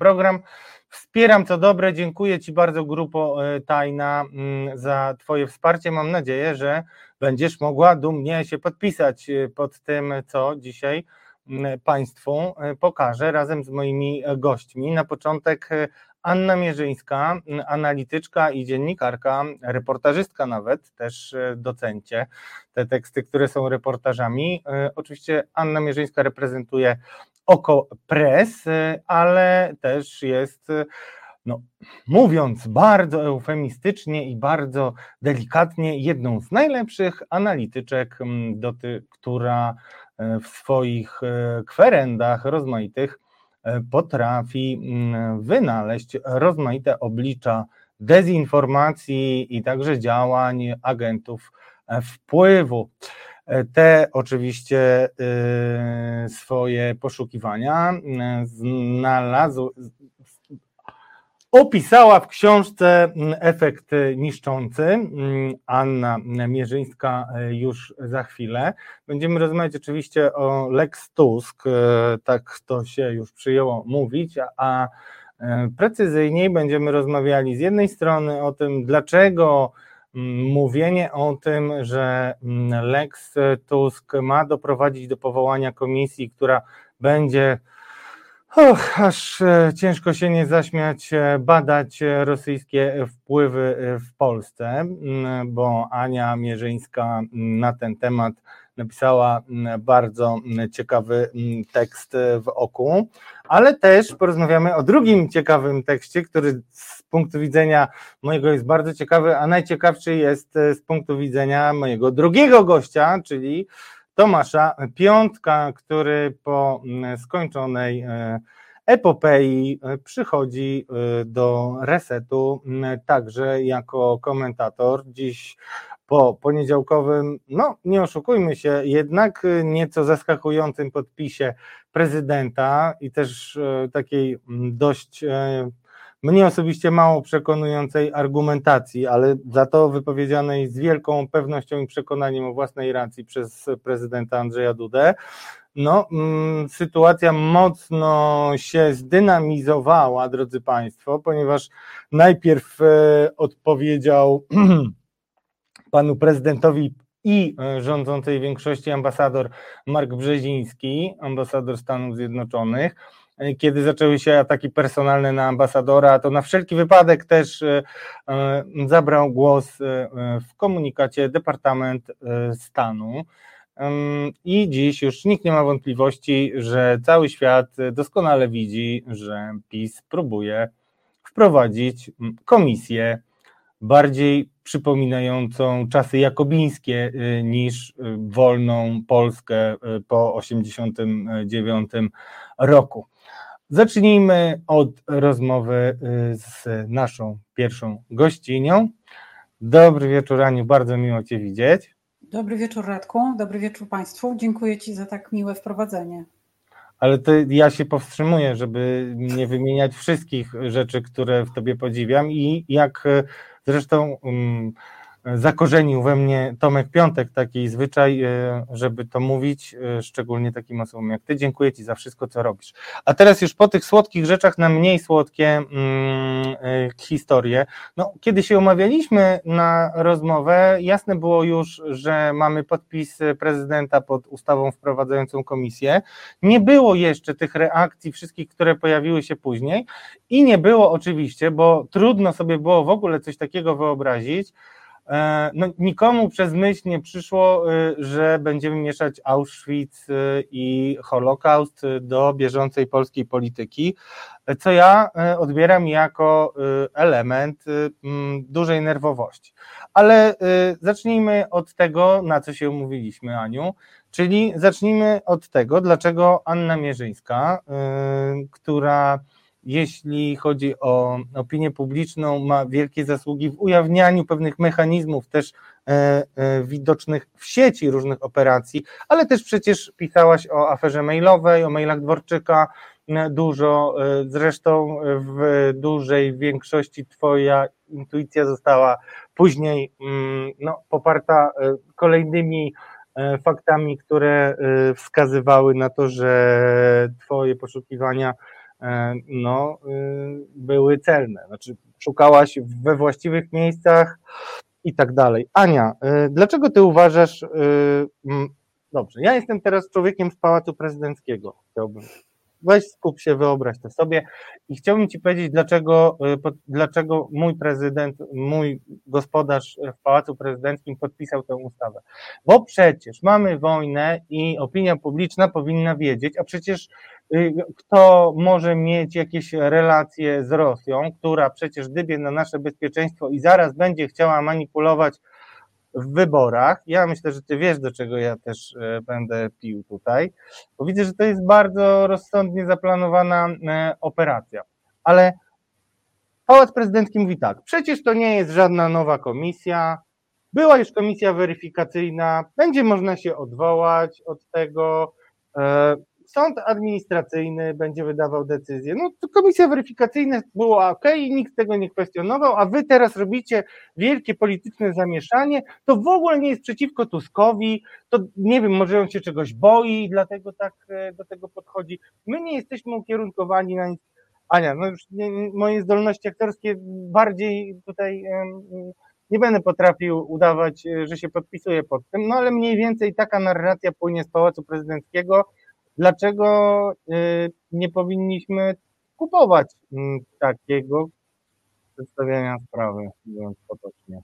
program. Wspieram co dobre, dziękuję Ci bardzo Grupo Tajna mm, za Twoje wsparcie. Mam nadzieję, że będziesz mogła dumnie się podpisać pod tym, co dzisiaj Państwu pokażę razem z moimi gośćmi. Na początek Anna Mierzyńska, analityczka i dziennikarka, reportażystka nawet, też e, docencie te teksty, które są reportażami. E, oczywiście Anna Mierzyńska reprezentuje Oko Press, e, ale też jest no, mówiąc bardzo eufemistycznie i bardzo delikatnie, jedną z najlepszych analityczek, doty, która w swoich kwerendach rozmaitych potrafi mm, wynaleźć rozmaite oblicza dezinformacji i także działań agentów e, wpływu. E, te oczywiście swoje poszukiwania znalazły, opisała w książce mm, Efekt Niszczący. Mm, Anna Mierzyńska e, już za chwilę. Będziemy rozmawiać oczywiście o Lex Tusk, tak to się już przyjęło mówić, a precyzyjniej będziemy rozmawiali z jednej strony o tym, dlaczego mówienie o tym, że Lex Tusk ma doprowadzić do powołania komisji, która będzie Och, aż e, ciężko się nie zaśmiać, e, badać e, rosyjskie wpływy w Polsce, bo Ania Mierzyńska na ten temat napisała bardzo ciekawy tekst w oku, ale też porozmawiamy o drugim ciekawym tekście, który punktu widzenia mojego jest bardzo ciekawy, a najciekawszy jest z punktu widzenia mojego drugiego gościa, czyli Tomasza Piątka, który po mm, skończonej e, epopei e, przychodzi e, do resetu także jako komentator. Dziś po poniedziałkowym, no nie oszukujmy się, jednak nieco zaskakującym podpisie prezydenta i też takiej dość mnie osobiście mało przekonującej argumentacji, ale za to wypowiedzianej z wielką pewnością i przekonaniem o własnej racji przez prezydenta Andrzeja Dudę. No, mm, sytuacja mocno się zdynamizowała, drodzy Państwo, ponieważ najpierw e, odpowiedział panu prezydentowi i e, rządzącej większości ambasador Mark Brzeziński, ambasador Stanów Zjednoczonych kiedy zaczęły się ataki personalne na ambasadora, to na wszelki wypadek też e, e, zabrał głos e, w komunikacie Departament Stanu. I dziś już nikt nie ma wątpliwości, że cały świat doskonale widzi, że PiS próbuje wprowadzić komisję bardziej przypominającą czasy jakobińskie niż wolną Polskę po 1989 roku. Zacznijmy od rozmowy y, z naszą pierwszą gościnią. Dobry wieczór, Aniu, bardzo miło Cię widzieć. Dobry wieczór, Radku, dobry wieczór Państwu. Dziękuję Ci za tak miłe wprowadzenie. Ale to ja się powstrzymuję, żeby nie wymieniać wszystkich rzeczy, które w Tobie podziwiam i jak y, zresztą. Um, zakorzenił we mnie Tomek Piątek taki zwyczaj, e, żeby to mówić, e, szczególnie takim osobom jak Ty. Dziękuję Ci za wszystko, co robisz. A teraz już po tych słodkich rzeczach na mniej słodkie mm, e, historie. No, kiedy się umawialiśmy na rozmowę, jasne było już, że mamy podpis prezydenta pod ustawą wprowadzającą komisję. Nie było jeszcze tych reakcji wszystkich, które pojawiły się później i nie było oczywiście, bo trudno sobie było w ogóle coś takiego wyobrazić, no, nikomu przez myśl nie przyszło, y, że będziemy mieszać Auschwitz y, i Holokaust do bieżącej polskiej polityki, co ja odbieram jako element dużej nerwowości. Ale zacznijmy od tego, na co się umówiliśmy, Aniu, czyli zacznijmy od tego, dlaczego Anna Mierzyńska, która jeśli chodzi o opinię publiczną, ma wielkie zasługi w ujawnianiu pewnych mechanizmów też e, e, widocznych w sieci różnych operacji, ale też przecież pisałaś o aferze mailowej, o mailach Dworczyka. E, dużo, e, zresztą w dużej większości twoja intuicja została później mm, no, poparta e, kolejnymi faktami, które wskazywały na to, że twoje poszukiwania no, były celne. Znaczy, szukałaś we właściwych miejscach i tak dalej. Ania, dlaczego ty uważasz, dobrze, ja jestem teraz człowiekiem z Pałacu Prezydenckiego, chciałbym weź skup się, wyobraź to sobie i chciałbym Ci powiedzieć, dlaczego, e, dlaczego mój prezydent, mój gospodarz w Pałacu Prezydenckim podpisał tę ustawę. Bo przecież mamy wojnę i opinia publiczna powinna wiedzieć, a przecież y, kto może mieć jakieś relacje z Rosją, która przecież dybie na nasze bezpieczeństwo i zaraz będzie chciała manipulować w wyborach. Ja myślę, że ty wiesz, do czego ja też e, będę pił tutaj, bo widzę, że to jest bardzo rozsądnie zaplanowana e, operacja. Ale Pałac Prezydencki mówi tak, przecież to nie jest żadna nowa komisja, była już komisja weryfikacyjna, będzie można się odwołać od tego, e, sąd administracyjny będzie wydawał decyzję. No to komisja weryfikacyjna była ok, nikt tego nie kwestionował, a wy teraz robicie wielkie polityczne zamieszanie, to w ogóle nie jest przeciwko Tuskowi, to nie wiem, może on się czegoś boi, dlatego tak e, do tego podchodzi. My nie jesteśmy ukierunkowani na nic. Ania, no już nie, moje zdolności aktorskie bardziej tutaj nie będę potrafił udawać, e, że się podpisuję pod tym, no ale mniej więcej taka narracja płynie z Pałacu Prezydenckiego, dlaczego y, nie powinniśmy kupować mm, takiego przedstawiania sprawy, mówiąc potocznie.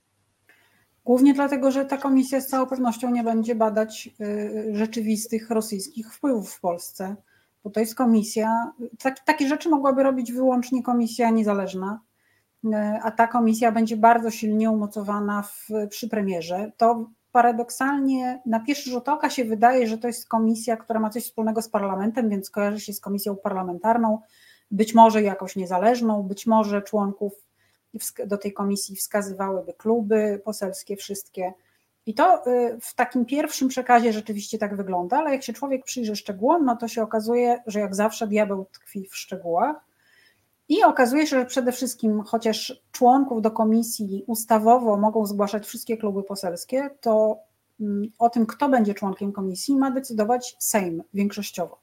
Głównie dlatego, że ta komisja z całą pewnością nie będzie badać y, rzeczywistych rosyjskich wpływów w Polsce, bo to jest komisja. Tak, takie rzeczy mogłaby robić wyłącznie komisja niezależna, y, a ta komisja będzie bardzo silnie umocowana w, przy premierze. To paradoksalnie na pierwszy rzut oka się wydaje, że to jest komisja, która ma coś wspólnego z parlamentem, więc kojarzy się z komisją parlamentarną, być może jakoś niezależną, być może członków do tej komisji wskazywałyby kluby poselskie, wszystkie. I to y, w takim pierwszym przekazie rzeczywiście tak wygląda, ale jak się człowiek przyjrzy szczegółom, no to się okazuje, że jak zawsze diabeł tkwi w szczegółach i okazuje się, że przede wszystkim, chociaż członków do komisji ustawowo mogą zgłaszać wszystkie kluby poselskie, to mm, o tym, kto będzie członkiem komisji, ma decydować Sejm większościowo.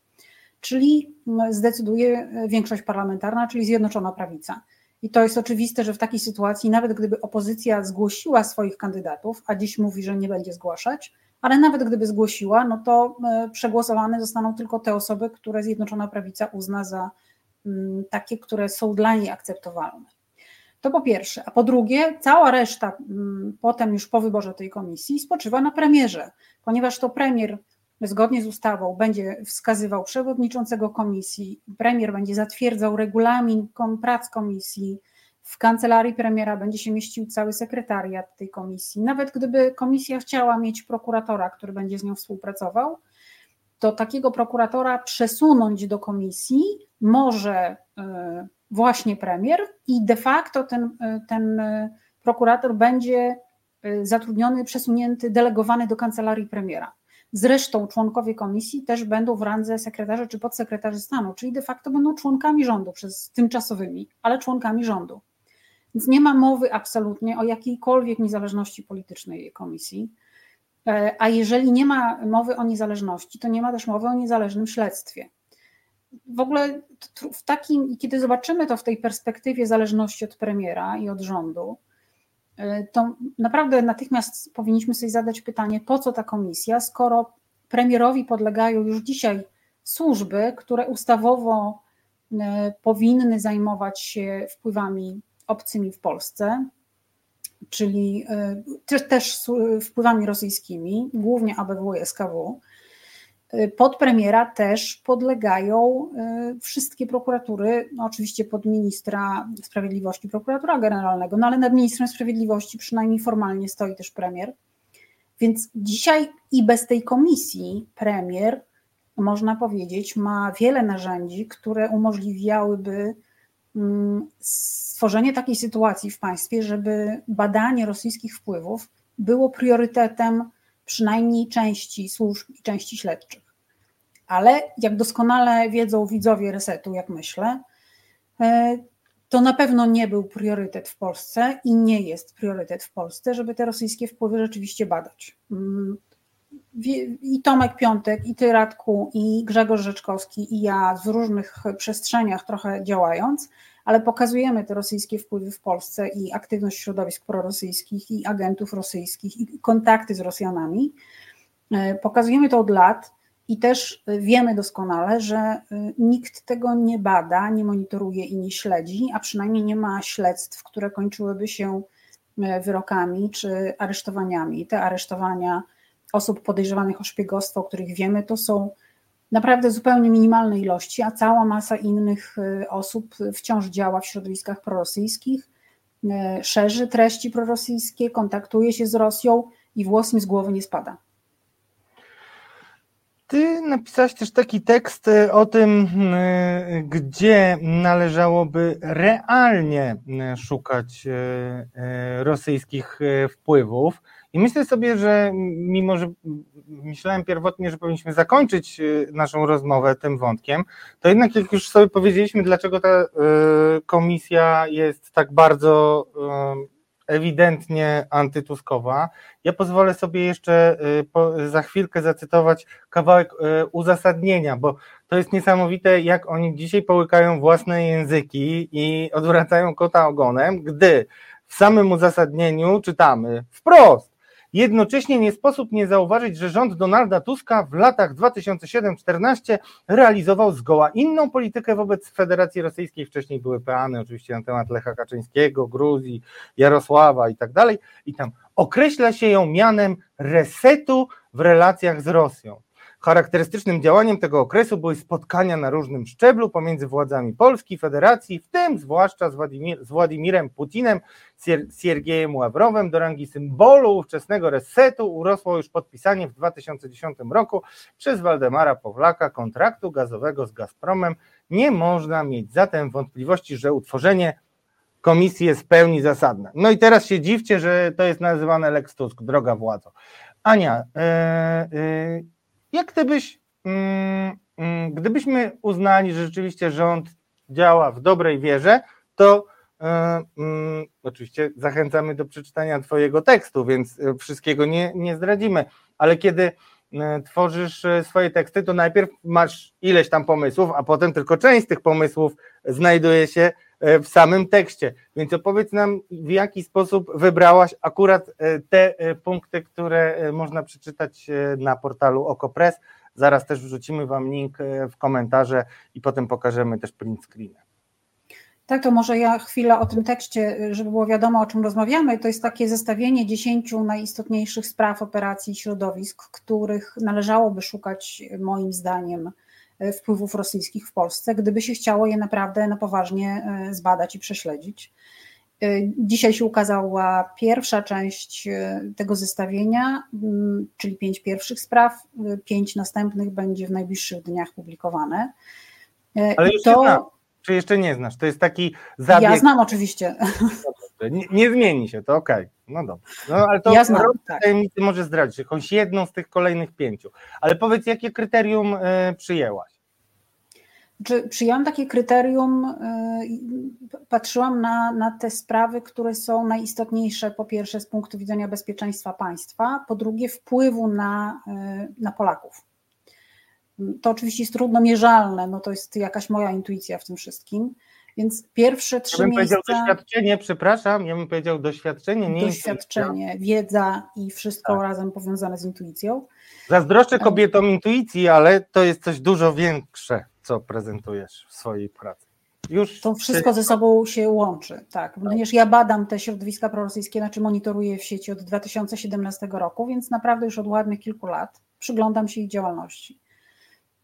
Czyli mm, zdecyduje e, większość parlamentarna, czyli Zjednoczona Prawica. I to jest oczywiste, że w takiej sytuacji, nawet gdyby opozycja zgłosiła swoich kandydatów, a dziś mówi, że nie będzie zgłaszać, ale nawet gdyby zgłosiła, no to e, przegłosowane zostaną tylko te osoby, które Zjednoczona Prawica uzna za takie, które są dla niej akceptowalne. To po pierwsze. A po drugie, cała reszta mm, potem już po wyborze tej komisji spoczywa na premierze, ponieważ to premier zgodnie z ustawą będzie wskazywał przewodniczącego komisji, premier będzie zatwierdzał regulamin prac komisji, w kancelarii premiera będzie się mieścił cały sekretariat tej komisji. Nawet gdyby komisja chciała mieć prokuratora, który będzie z nią współpracował, to takiego prokuratora przesunąć do komisji może e, właśnie premier i de facto ten, e, ten e, prokurator będzie zatrudniony, przesunięty, delegowany do kancelarii premiera. Zresztą członkowie komisji też będą w randze sekretarza czy podsekretarzy stanu, czyli de facto będą członkami rządu przez tymczasowymi, ale członkami rządu. Więc nie ma mowy absolutnie o jakiejkolwiek niezależności politycznej komisji. A jeżeli nie ma mowy o niezależności, to nie ma też mowy o niezależnym śledztwie. W ogóle w takim, kiedy zobaczymy to w tej perspektywie zależności od premiera i od rządu, y, to naprawdę natychmiast powinniśmy sobie zadać pytanie, po co ta komisja, skoro premierowi podlegają już dzisiaj służby, które ustawowo y, powinny zajmować się wpływami obcymi w Polsce, czyli y, też wpływami rosyjskimi, głównie ABW i SKW. Pod premiera też podlegają y, wszystkie prokuratury, no oczywiście pod ministra sprawiedliwości, prokuratora generalnego, no ale nad ministrem sprawiedliwości przynajmniej formalnie stoi też premier. Więc dzisiaj i bez tej komisji premier, można powiedzieć, ma wiele narzędzi, które umożliwiałyby stworzenie takiej sytuacji w państwie, żeby badanie rosyjskich wpływów było priorytetem przynajmniej części służb i części śledczych ale jak doskonale wiedzą widzowie resetu, jak myślę, e, to na pewno nie był priorytet w Polsce i nie jest priorytet w Polsce, żeby te rosyjskie wpływy rzeczywiście badać. I Tomek Piątek, i Ty Radku, i Grzegorz Rzeczkowski, i ja z różnych przestrzeniach trochę działając, ale pokazujemy te rosyjskie wpływy w Polsce i aktywność środowisk prorosyjskich i agentów rosyjskich i kontakty z Rosjanami. E, pokazujemy to od lat i też wiemy doskonale, że e, nikt tego nie bada, nie monitoruje i nie śledzi, a przynajmniej nie ma śledztw, które kończyłyby się e, wyrokami czy aresztowaniami. Te aresztowania osób podejrzewanych o szpiegostwo, o których wiemy, to są naprawdę zupełnie minimalne ilości, a cała masa innych y, osób wciąż działa w środowiskach prorosyjskich, y, szerzy treści prorosyjskie, kontaktuje się z Rosją i włos mi z głowy nie spada. Ty napisałeś też taki tekst y, o tym, gdzie należałoby realnie szukać rosyjskich wpływów. I myślę sobie, że mimo, że myślałem pierwotnie, że powinniśmy zakończyć y, naszą rozmowę tym wątkiem, to jednak jak już sobie powiedzieliśmy, dlaczego ta y, komisja jest tak bardzo y, ewidentnie antytuskowa, ja pozwolę sobie jeszcze za chwilkę zacytować kawałek uzasadnienia, bo to jest niesamowite, jak oni dzisiaj połykają własne języki i odwracają kota ogonem, gdy w samym uzasadnieniu czytamy wprost, Jednocześnie nie sposób nie zauważyć, że rząd Donalda Tuska w latach 2007-2014 realizował zgoła inną politykę wobec Federacji Rosyjskiej. Wcześniej były peany oczywiście na temat Lecha Kaczyńskiego, Gruzji, Jarosława i tak dalej. I tam określa się ją mianem resetu w relacjach z Rosją. Charakterystycznym działaniem tego okresu były spotkania na różnym szczeblu pomiędzy władzami Polski, Federacji, w tym zwłaszcza z, Władimir, z Władimirem Putinem, Siergiejem Ławrowem. Do rangi symbolu ówczesnego resetu urosło już podpisanie w 2010 roku przez Waldemara Pawlaka kontraktu gazowego z Gazpromem. Nie można mieć zatem wątpliwości, że utworzenie komisji jest w pełni zasadne. No i teraz się dziwcie, że to jest nazywane Lex Tusk, droga władzo. Ania, yy, yy, jak gdybyś, mm, mm, gdybyśmy uznali, że rzeczywiście rząd działa w dobrej wierze, to e, mm, oczywiście zachęcamy do przeczytania Twojego tekstu, więc e, wszystkiego nie, nie zdradzimy, ale kiedy e, tworzysz swoje teksty, to najpierw masz ileś tam pomysłów, a potem tylko część z tych pomysłów znajduje się w samym tekście. Więc opowiedz nam, w jaki sposób wybrałaś akurat te punkty, które można przeczytać na portalu OkoPress. Zaraz też wrzucimy Wam link w komentarze i potem pokażemy też print screen. Tak, to może ja chwilę o tym tekście, żeby było wiadomo, o czym rozmawiamy. To jest takie zestawienie dziesięciu najistotniejszych spraw operacji środowisk, których należałoby szukać, moim zdaniem, E, wpływów rosyjskich w Polsce, gdyby się chciało je naprawdę na poważnie e, zbadać i prześledzić. E, dzisiaj się ukazała pierwsza część tego zestawienia, czyli pięć pierwszych spraw, pięć następnych będzie w najbliższych dniach publikowane. Ale już to... Czy jeszcze nie znasz? To jest taki zabieg. Ja znam oczywiście. Nie, nie zmieni się, to okej. Okay. No dobrze. No, ale to ja znam, tak. tajemnicy może zdradzić jakąś jedną z tych kolejnych pięciu. Ale powiedz, jakie kryterium y, przyjęłaś? Czy przyjęłam takie kryterium, y, patrzyłam na, na te sprawy, które są najistotniejsze, po pierwsze z punktu widzenia bezpieczeństwa państwa, po drugie wpływu na, y, na Polaków. To oczywiście jest trudno mierzalne, no to jest jakaś moja intuicja w tym wszystkim. Więc pierwsze trzy ja bym miejsca... powiedział doświadczenie, przepraszam, ja bym powiedział doświadczenie, nie Doświadczenie, intuicja. wiedza i wszystko tak. razem powiązane z intuicją. Zazdroszczę kobietom intuicji, ale to jest coś dużo większe, co prezentujesz w swojej pracy. Już to wszystko ze sobą się łączy, tak. Ponieważ ja badam te środowiska prorosyjskie, znaczy monitoruję w sieci od 2017 roku, więc naprawdę już od ładnych kilku lat przyglądam się ich działalności.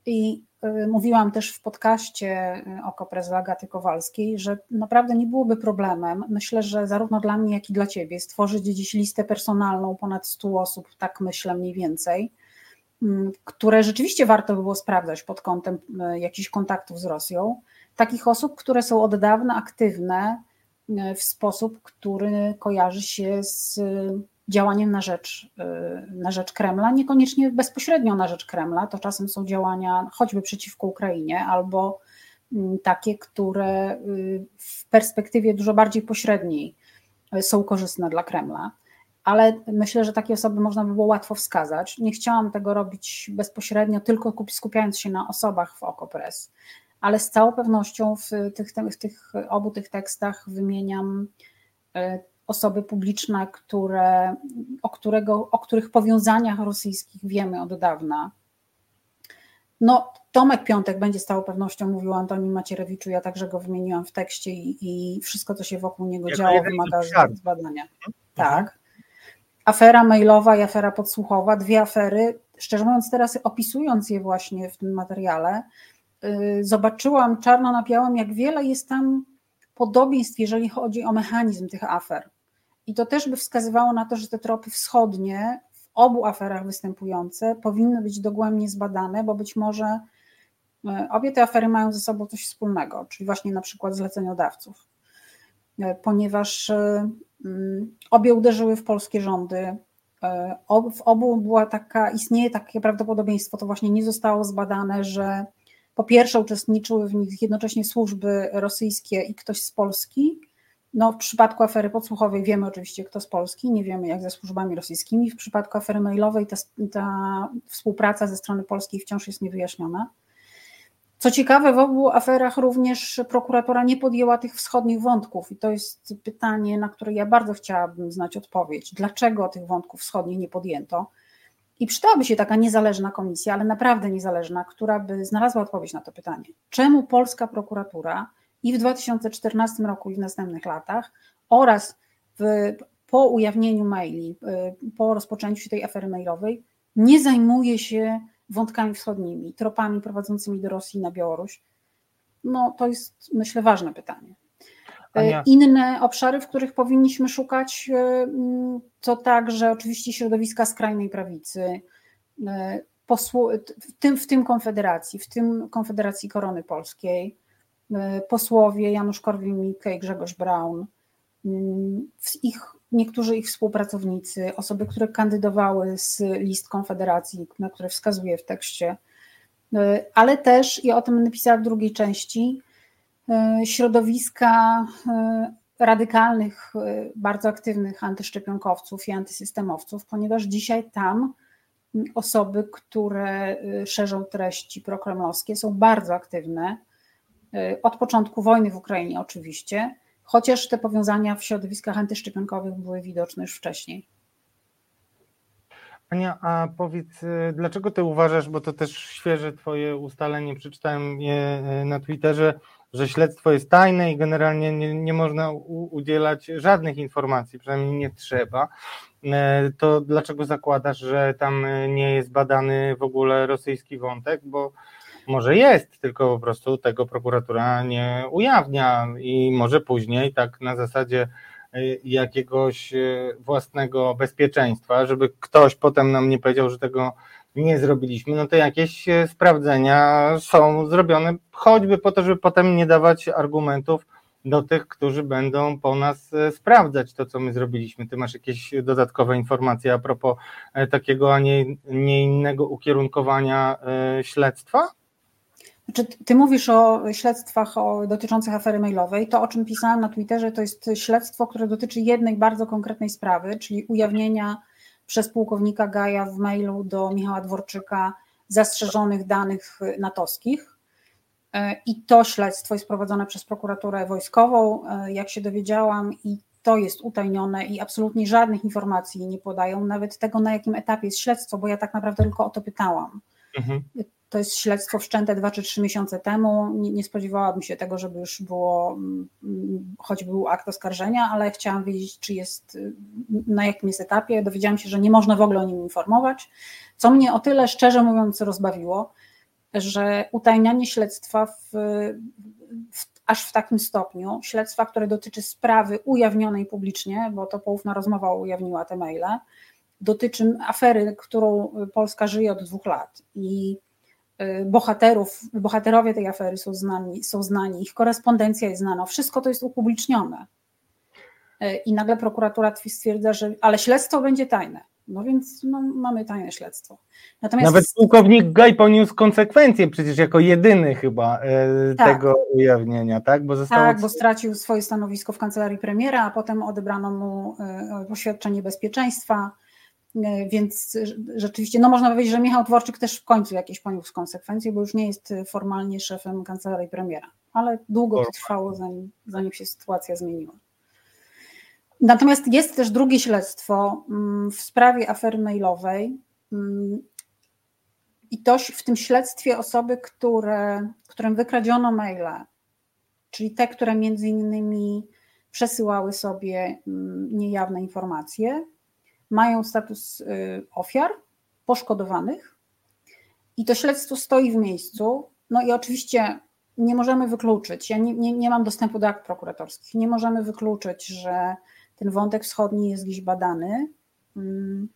I mówiłam też w podcaście y, o Kopres Agaty Kowalskiej, że naprawdę nie byłoby problemem, myślę, że zarówno dla mnie, jak i dla Ciebie, stworzyć dziś listę personalną ponad 100 osób, tak myślę mniej więcej, mm, które rzeczywiście warto by było sprawdzać pod kątem y, jakichś kontaktów z Rosją. Takich osób, które są od dawna aktywne w sposób, który kojarzy się z działaniem na rzecz, y, na rzecz Kremla, niekoniecznie bezpośrednio na rzecz Kremla, to czasem są działania choćby przeciwko Ukrainie albo mm, takie, które y, w perspektywie dużo bardziej pośredniej y, są korzystne dla Kremla. ale myślę, że takie osoby można by było łatwo wskazać. Nie chciałam tego robić bezpośrednio, tylko skupiając się na osobach w OKO.press, ale z całą pewnością w tych, w tych obu tych tekstach wymieniam osoby publiczne, które, o, którego, o których powiązaniach rosyjskich wiemy od dawna. No, Tomek Piątek będzie z całą pewnością mówił o Antonim Macierewiczu, ja także go wymieniłam w tekście i, i wszystko, co się wokół niego jako działo, wymaga zbadania. Mhm. Tak. Afera mailowa i afera podsłuchowa, dwie afery. Szczerze mówiąc, teraz opisując je właśnie w tym materiale, yy, zobaczyłam czarno na białym, jak wiele jest tam podobieństw, jeżeli chodzi o mechanizm tych afer. I to też by wskazywało na to, że te tropy wschodnie w obu aferach występujące powinny być dogłębnie zbadane, bo być może e, obie te afery mają ze sobą coś wspólnego, czyli właśnie na przykład zleceniodawców, e, ponieważ e, mm, obie uderzyły w polskie rządy. W obu była taka, istnieje takie prawdopodobieństwo, to właśnie nie zostało zbadane, że po pierwsze uczestniczyły w nich jednocześnie służby rosyjskie i ktoś z Polski, no, w przypadku afery podsłuchowej wiemy oczywiście, kto z Polski, nie wiemy jak ze służbami rosyjskimi. W przypadku afery mailowej ta, ta współpraca ze strony polskiej wciąż jest niewyjaśniona. Co ciekawe, w obu aferach również prokuratura nie podjęła tych wschodnich wątków, i to jest pytanie, na które ja bardzo chciałabym znać odpowiedź. Dlaczego tych wątków wschodnich nie podjęto? I przydałaby się taka niezależna komisja, ale naprawdę niezależna, która by znalazła odpowiedź na to pytanie. Czemu polska prokuratura i w 2014 roku i w następnych latach oraz w, po ujawnieniu maili, y, po rozpoczęciu tej afery mailowej, nie zajmuje się wątkami wschodnimi, tropami prowadzącymi do Rosji na Białoruś? No to jest, myślę, ważne pytanie. Y, Ania. Inne obszary, w których powinniśmy szukać, y, to także oczywiście środowiska skrajnej prawicy, w tym, w tym Konfederacji, w tym Konfederacji Korony Polskiej, posłowie Janusz Korwin-Mikke i Grzegorz Braun, mm, ich, niektórzy ich współpracownicy, osoby, które kandydowały z list Konfederacji, na które wskazuję w tekście, e, ale też, i o tym napisała w drugiej części, środowiska radykalnych, bardzo aktywnych antyszczepionkowców i antysystemowców, ponieważ dzisiaj tam osoby, które szerzą treści prokremlowskie, są bardzo aktywne. Y, od początku wojny w Ukrainie oczywiście, chociaż te powiązania w środowiskach antyszczepionkowych były widoczne już wcześniej. Ania, a powiedz, y, dlaczego ty uważasz, bo to też świeże twoje ustalenie, przeczytałem je y, na Twitterze, że śledztwo jest tajne i generalnie nie, nie można u, udzielać żadnych informacji, przynajmniej nie trzeba. To dlaczego zakładasz, że tam nie jest badany w ogóle rosyjski wątek? Bo może jest, tylko po prostu tego prokuratura nie ujawnia i może później tak na zasadzie y, jakiegoś y, własnego bezpieczeństwa, żeby ktoś potem nam nie powiedział, że tego nie zrobiliśmy, no to jakieś y, sprawdzenia są zrobione, choćby po to, żeby potem nie dawać argumentów do tych, którzy będą po nas sprawdzać to, co my zrobiliśmy. Ty masz jakieś dodatkowe informacje a propos takiego, a nie, nie innego ukierunkowania śledztwa? Znaczy, ty mówisz o śledztwach dotyczących afery mailowej. To, o czym pisałam na Twitterze, to jest śledztwo, które dotyczy jednej bardzo konkretnej sprawy, czyli ujawnienia przez pułkownika Gaja w mailu do Michała Dworczyka zastrzeżonych danych natowskich. I to śledztwo jest prowadzone przez prokuraturę wojskową, jak się dowiedziałam, i to jest utajnione i absolutnie żadnych informacji nie podają, nawet tego, na jakim etapie jest śledztwo, bo ja tak naprawdę tylko o to pytałam. Mhm. To jest śledztwo wszczęte dwa czy trzy miesiące temu. Nie, nie, spodziewałabym się tego, żeby już było, mm, choć był akt oskarżenia, ale chciałam wiedzieć, czy jest, na jakim jest etapie. Dowiedziałam się, że nie można w ogóle o nim informować, co mnie o tyle szczerze mówiąc rozbawiło, że utajnianie śledztwa w, w, aż w takim stopniu, śledztwa, które dotyczy sprawy ujawnionej publicznie, bo to poufna rozmowa ujawniła te maile, dotyczy afery, którą Polska żyje od dwóch lat i y, bohaterów, bohaterowie tej afery są znani, są znani, ich korespondencja jest znana, wszystko to jest upublicznione. Y, I nagle prokuratura stwierdza, że ale śledztwo będzie tajne. No więc no, mamy tajne śledztwo. Natomiast... Nawet pułkownik Gaj poniósł konsekwencje przecież jako jedyny chyba e, tak. tego ujawnienia, tak? Bo zostało... Tak, bo stracił swoje stanowisko w kancelarii premiera, a potem odebrano mu e, poświadczenie bezpieczeństwa, więc rzeczywiście, no można powiedzieć, że Michał Dworczyk też w końcu jakieś poniósł konsekwencje, bo już nie jest formalnie szefem kancelarii premiera, ale długo to trwało, zanim, zanim się sytuacja zmieniła. Natomiast jest też drugie śledztwo mm, w sprawie afery mailowej. Mm, I to w tym śledztwie osoby, które, którym wykradziono maile, czyli te, które między innymi przesyłały sobie mm, niejawne informacje, mają status y, ofiar, poszkodowanych. I to śledztwo stoi w miejscu. No i oczywiście nie możemy wykluczyć, ja nie, nie, nie mam dostępu do akt prokuratorskich, nie możemy wykluczyć, że ten wątek wschodni jest gdzieś badany, mm,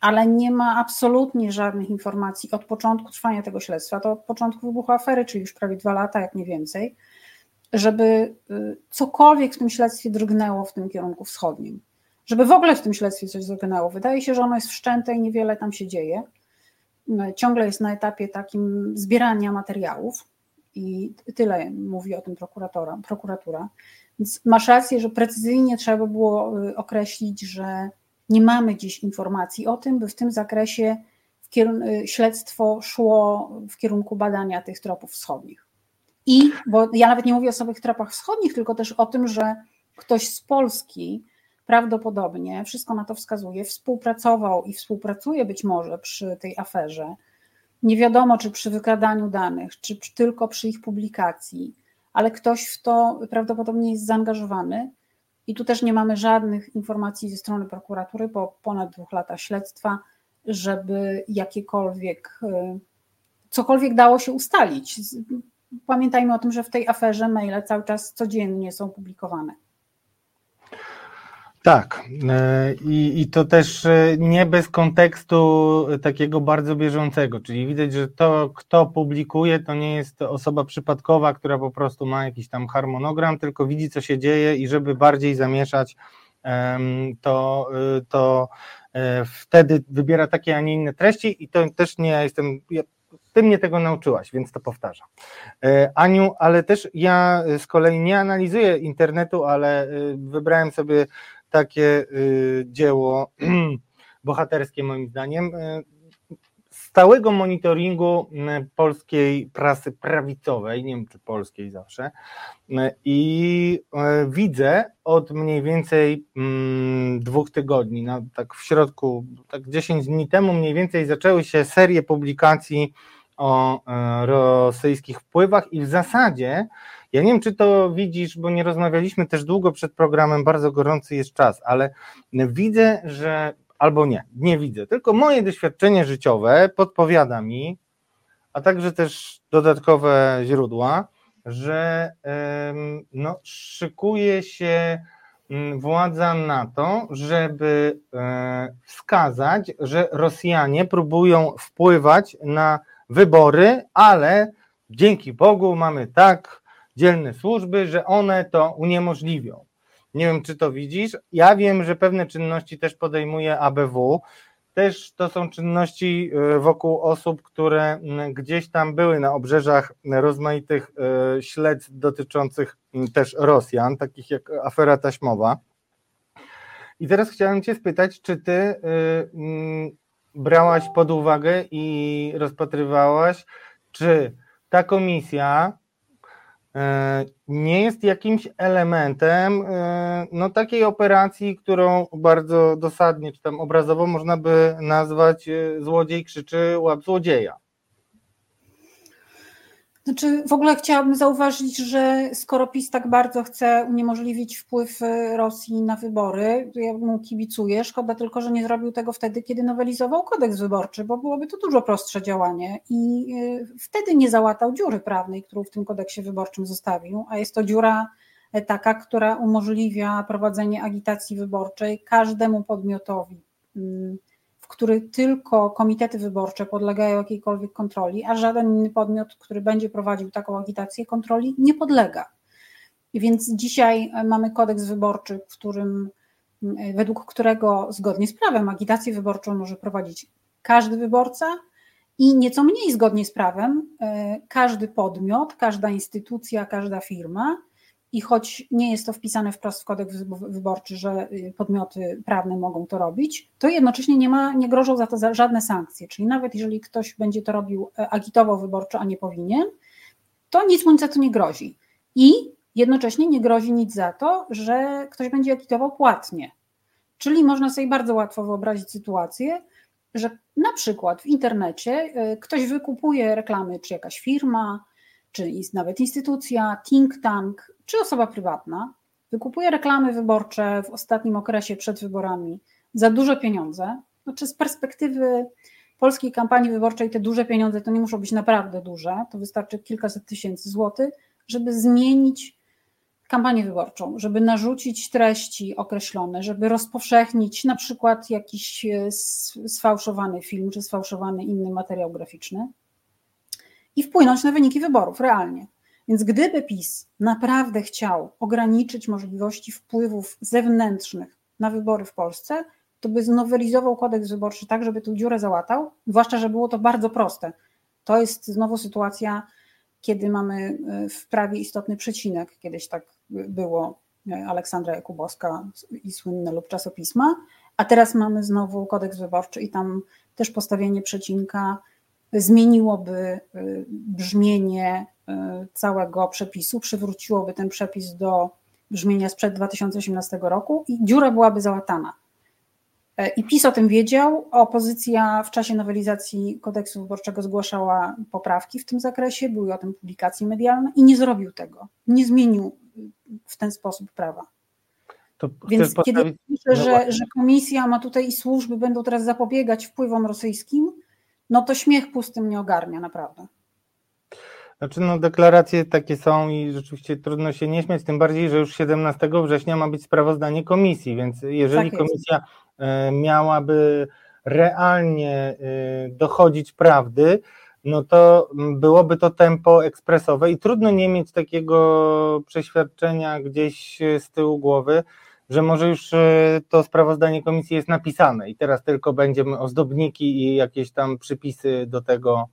ale nie ma absolutnie żadnych informacji od początku trwania tego śledztwa, to od początku wybuchu afery, czyli już prawie dwa lata, jak nie więcej, żeby y, cokolwiek w tym śledztwie drgnęło w tym kierunku wschodnim. Żeby w ogóle w tym śledztwie coś drgnęło. Wydaje się, że ono jest wszczęte i niewiele tam się dzieje. No, ciągle jest na etapie takim zbierania materiałów i tyle mówi o tym prokuratora, prokuratura. Więc masz rację, że precyzyjnie trzeba by było y, określić, że nie mamy dziś informacji o tym, by w tym zakresie w y, śledztwo szło w kierunku badania tych tropów wschodnich. I, bo ja nawet nie mówię o samych tropach wschodnich, tylko też o tym, że ktoś z Polski prawdopodobnie, wszystko na to wskazuje, współpracował i współpracuje być może przy tej aferze. Nie wiadomo, czy przy wykradaniu danych, czy tylko przy ich publikacji ale ktoś w to prawdopodobnie jest zaangażowany. I tu też nie mamy żadnych informacji ze strony prokuratury po ponad dwóch latach śledztwa, żeby jakiekolwiek, y, cokolwiek dało się ustalić. Pamiętajmy o tym, że w tej aferze maile cały czas codziennie są publikowane. Tak, e, i, i to też e, nie bez kontekstu takiego bardzo bieżącego, czyli widać, że to, kto publikuje, to nie jest osoba przypadkowa, która po prostu ma jakiś tam harmonogram, tylko widzi, co się dzieje i żeby bardziej zamieszać, to, e, to wtedy wybiera takie, a nie inne treści i to też nie ja jestem, ty mnie tego nauczyłaś, więc to powtarzam. Aniu, ale też ja z kolei nie analizuję internetu, ale wybrałem sobie takie y, dzieło bohaterskie moim zdaniem y, stałego monitoringu y, polskiej prasy prawicowej, nie wiem czy polskiej zawsze, i widzę od mniej więcej mm, dwóch tygodni, no, tak w środku, tak 10 dni temu mniej więcej zaczęły się serie publikacji o rosyjskich wpływach i w zasadzie ja nie wiem, czy to widzisz, bo nie rozmawialiśmy też długo przed programem, bardzo gorący jest czas, ale widzę, że albo nie, nie widzę, tylko moje doświadczenie życiowe podpowiada mi, a także też dodatkowe źródła, że no, szykuje się mm, władza na to, żeby e, wskazać, że Rosjanie próbują wpływać na wybory, ale dzięki Bogu mamy tak dzielne służby, że one to uniemożliwią. Nie wiem, czy to widzisz. Ja wiem, że pewne czynności też podejmuje ABW. Też to są czynności e, wokół osób, które gdzieś tam były na obrzeżach rozmaitych e, śledztw dotyczących też Rosjan, takich jak afera taśmowa. I teraz chciałem Cię spytać, czy Ty e, brałaś pod uwagę i rozpatrywałaś, czy ta komisja nie jest jakimś elementem e, no, takiej operacji, którą bardzo dosadnie czy tam obrazowo można by nazwać e, złodziej krzyczy łap złodzieja. Znaczy, w ogóle chciałabym zauważyć, że skoro PiS tak bardzo chce uniemożliwić wpływ y, Rosji na wybory, ja mu kibicuję. Szkoda tylko, że nie zrobił tego wtedy, kiedy nowelizował kodeks wyborczy, bo byłoby to dużo prostsze działanie i y, wtedy nie załatał dziury prawnej, którą w tym kodeksie wyborczym zostawił, a jest to dziura e, taka, która umożliwia prowadzenie agitacji wyborczej każdemu podmiotowi mm, który tylko komitety wyborcze podlegają jakiejkolwiek kontroli, a żaden inny podmiot, który będzie prowadził taką agitację, kontroli nie podlega. Więc dzisiaj mamy kodeks wyborczy, w którym według którego zgodnie z prawem agitację wyborczą może prowadzić każdy wyborca i nieco mniej zgodnie z prawem każdy podmiot, każda instytucja, każda firma i choć nie jest to wpisane wprost w kodeks wyborczy, że y, podmioty prawne mogą to robić, to jednocześnie nie, ma, nie grożą za to żadne sankcje. Czyli nawet jeżeli ktoś będzie to robił, e, agitował wyborczo, a nie powinien, to nic mu za to nie grozi. I jednocześnie nie grozi nic za to, że ktoś będzie agitował płatnie. Czyli można sobie bardzo łatwo wyobrazić sytuację, że na przykład w internecie e, ktoś wykupuje reklamy, czy jakaś firma, czy nawet instytucja, think tank, czy osoba prywatna wykupuje reklamy wyborcze w ostatnim okresie przed wyborami za duże pieniądze, znaczy z perspektywy polskiej kampanii wyborczej te duże pieniądze to nie muszą być naprawdę duże, to wystarczy kilkaset tysięcy złotych, żeby zmienić kampanię wyborczą, żeby narzucić treści określone, żeby rozpowszechnić na przykład jakiś e, sfałszowany film czy sfałszowany inny materiał graficzny i wpłynąć na wyniki wyborów realnie. Więc gdyby PiS naprawdę chciał ograniczyć możliwości wpływów zewnętrznych na wybory w Polsce, to by znowelizował kodeks wyborczy tak, żeby tę dziurę załatał, zwłaszcza, że było to bardzo proste. To jest znowu sytuacja, kiedy mamy e, w prawie istotny przecinek. Kiedyś tak było e, Aleksandra Jakubowska i słynne lub czasopisma, a teraz mamy znowu kodeks wyborczy i tam też postawienie przecinka zmieniłoby y, brzmienie y, całego przepisu, przywróciłoby ten przepis do brzmienia sprzed 2018 roku i dziura byłaby załatana. E, I PiS o tym wiedział. Opozycja w czasie nowelizacji kodeksu wyborczego zgłaszała poprawki w tym zakresie, były o tym publikacje medialne i nie zrobił tego. Nie zmienił w ten sposób prawa. To Więc kiedy piszę, że, że komisja ma tutaj i służby będą teraz zapobiegać wpływom rosyjskim, no to śmiech pustym nie ogarnia, naprawdę. Znaczy, no, deklaracje takie są i rzeczywiście trudno się nie śmiać, tym bardziej, że już 17 września ma być sprawozdanie komisji, więc jeżeli tak komisja e, miałaby realnie e, dochodzić prawdy, no to byłoby to tempo ekspresowe i trudno nie mieć takiego przeświadczenia gdzieś z tyłu głowy, że może już e, to sprawozdanie komisji jest napisane i teraz tylko będziemy ozdobniki i jakieś tam przypisy do tego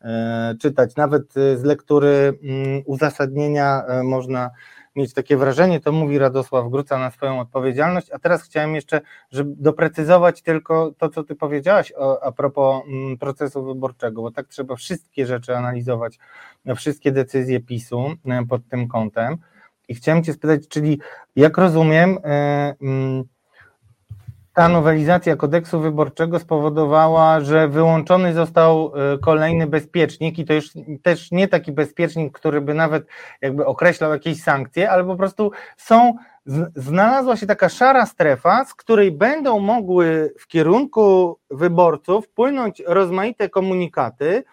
e, czytać. Nawet e, z lektury mm, uzasadnienia można mieć takie wrażenie, to mówi Radosław Gruca na swoją odpowiedzialność, a teraz chciałem jeszcze, żeby doprecyzować tylko to, co ty powiedziałaś a propos mm, procesu wyborczego, bo tak trzeba wszystkie rzeczy analizować, wszystkie decyzje PiSu pod tym kątem. I chciałem Cię spytać, czyli jak rozumiem, e, mm, ta nowelizacja kodeksu wyborczego spowodowała, że wyłączony został e, kolejny bezpiecznik i to już też nie taki bezpiecznik, który by nawet jakby określał jakieś sankcje, ale po prostu są, znalazła się taka szara strefa, z której będą mogły w kierunku wyborców płynąć rozmaite komunikaty,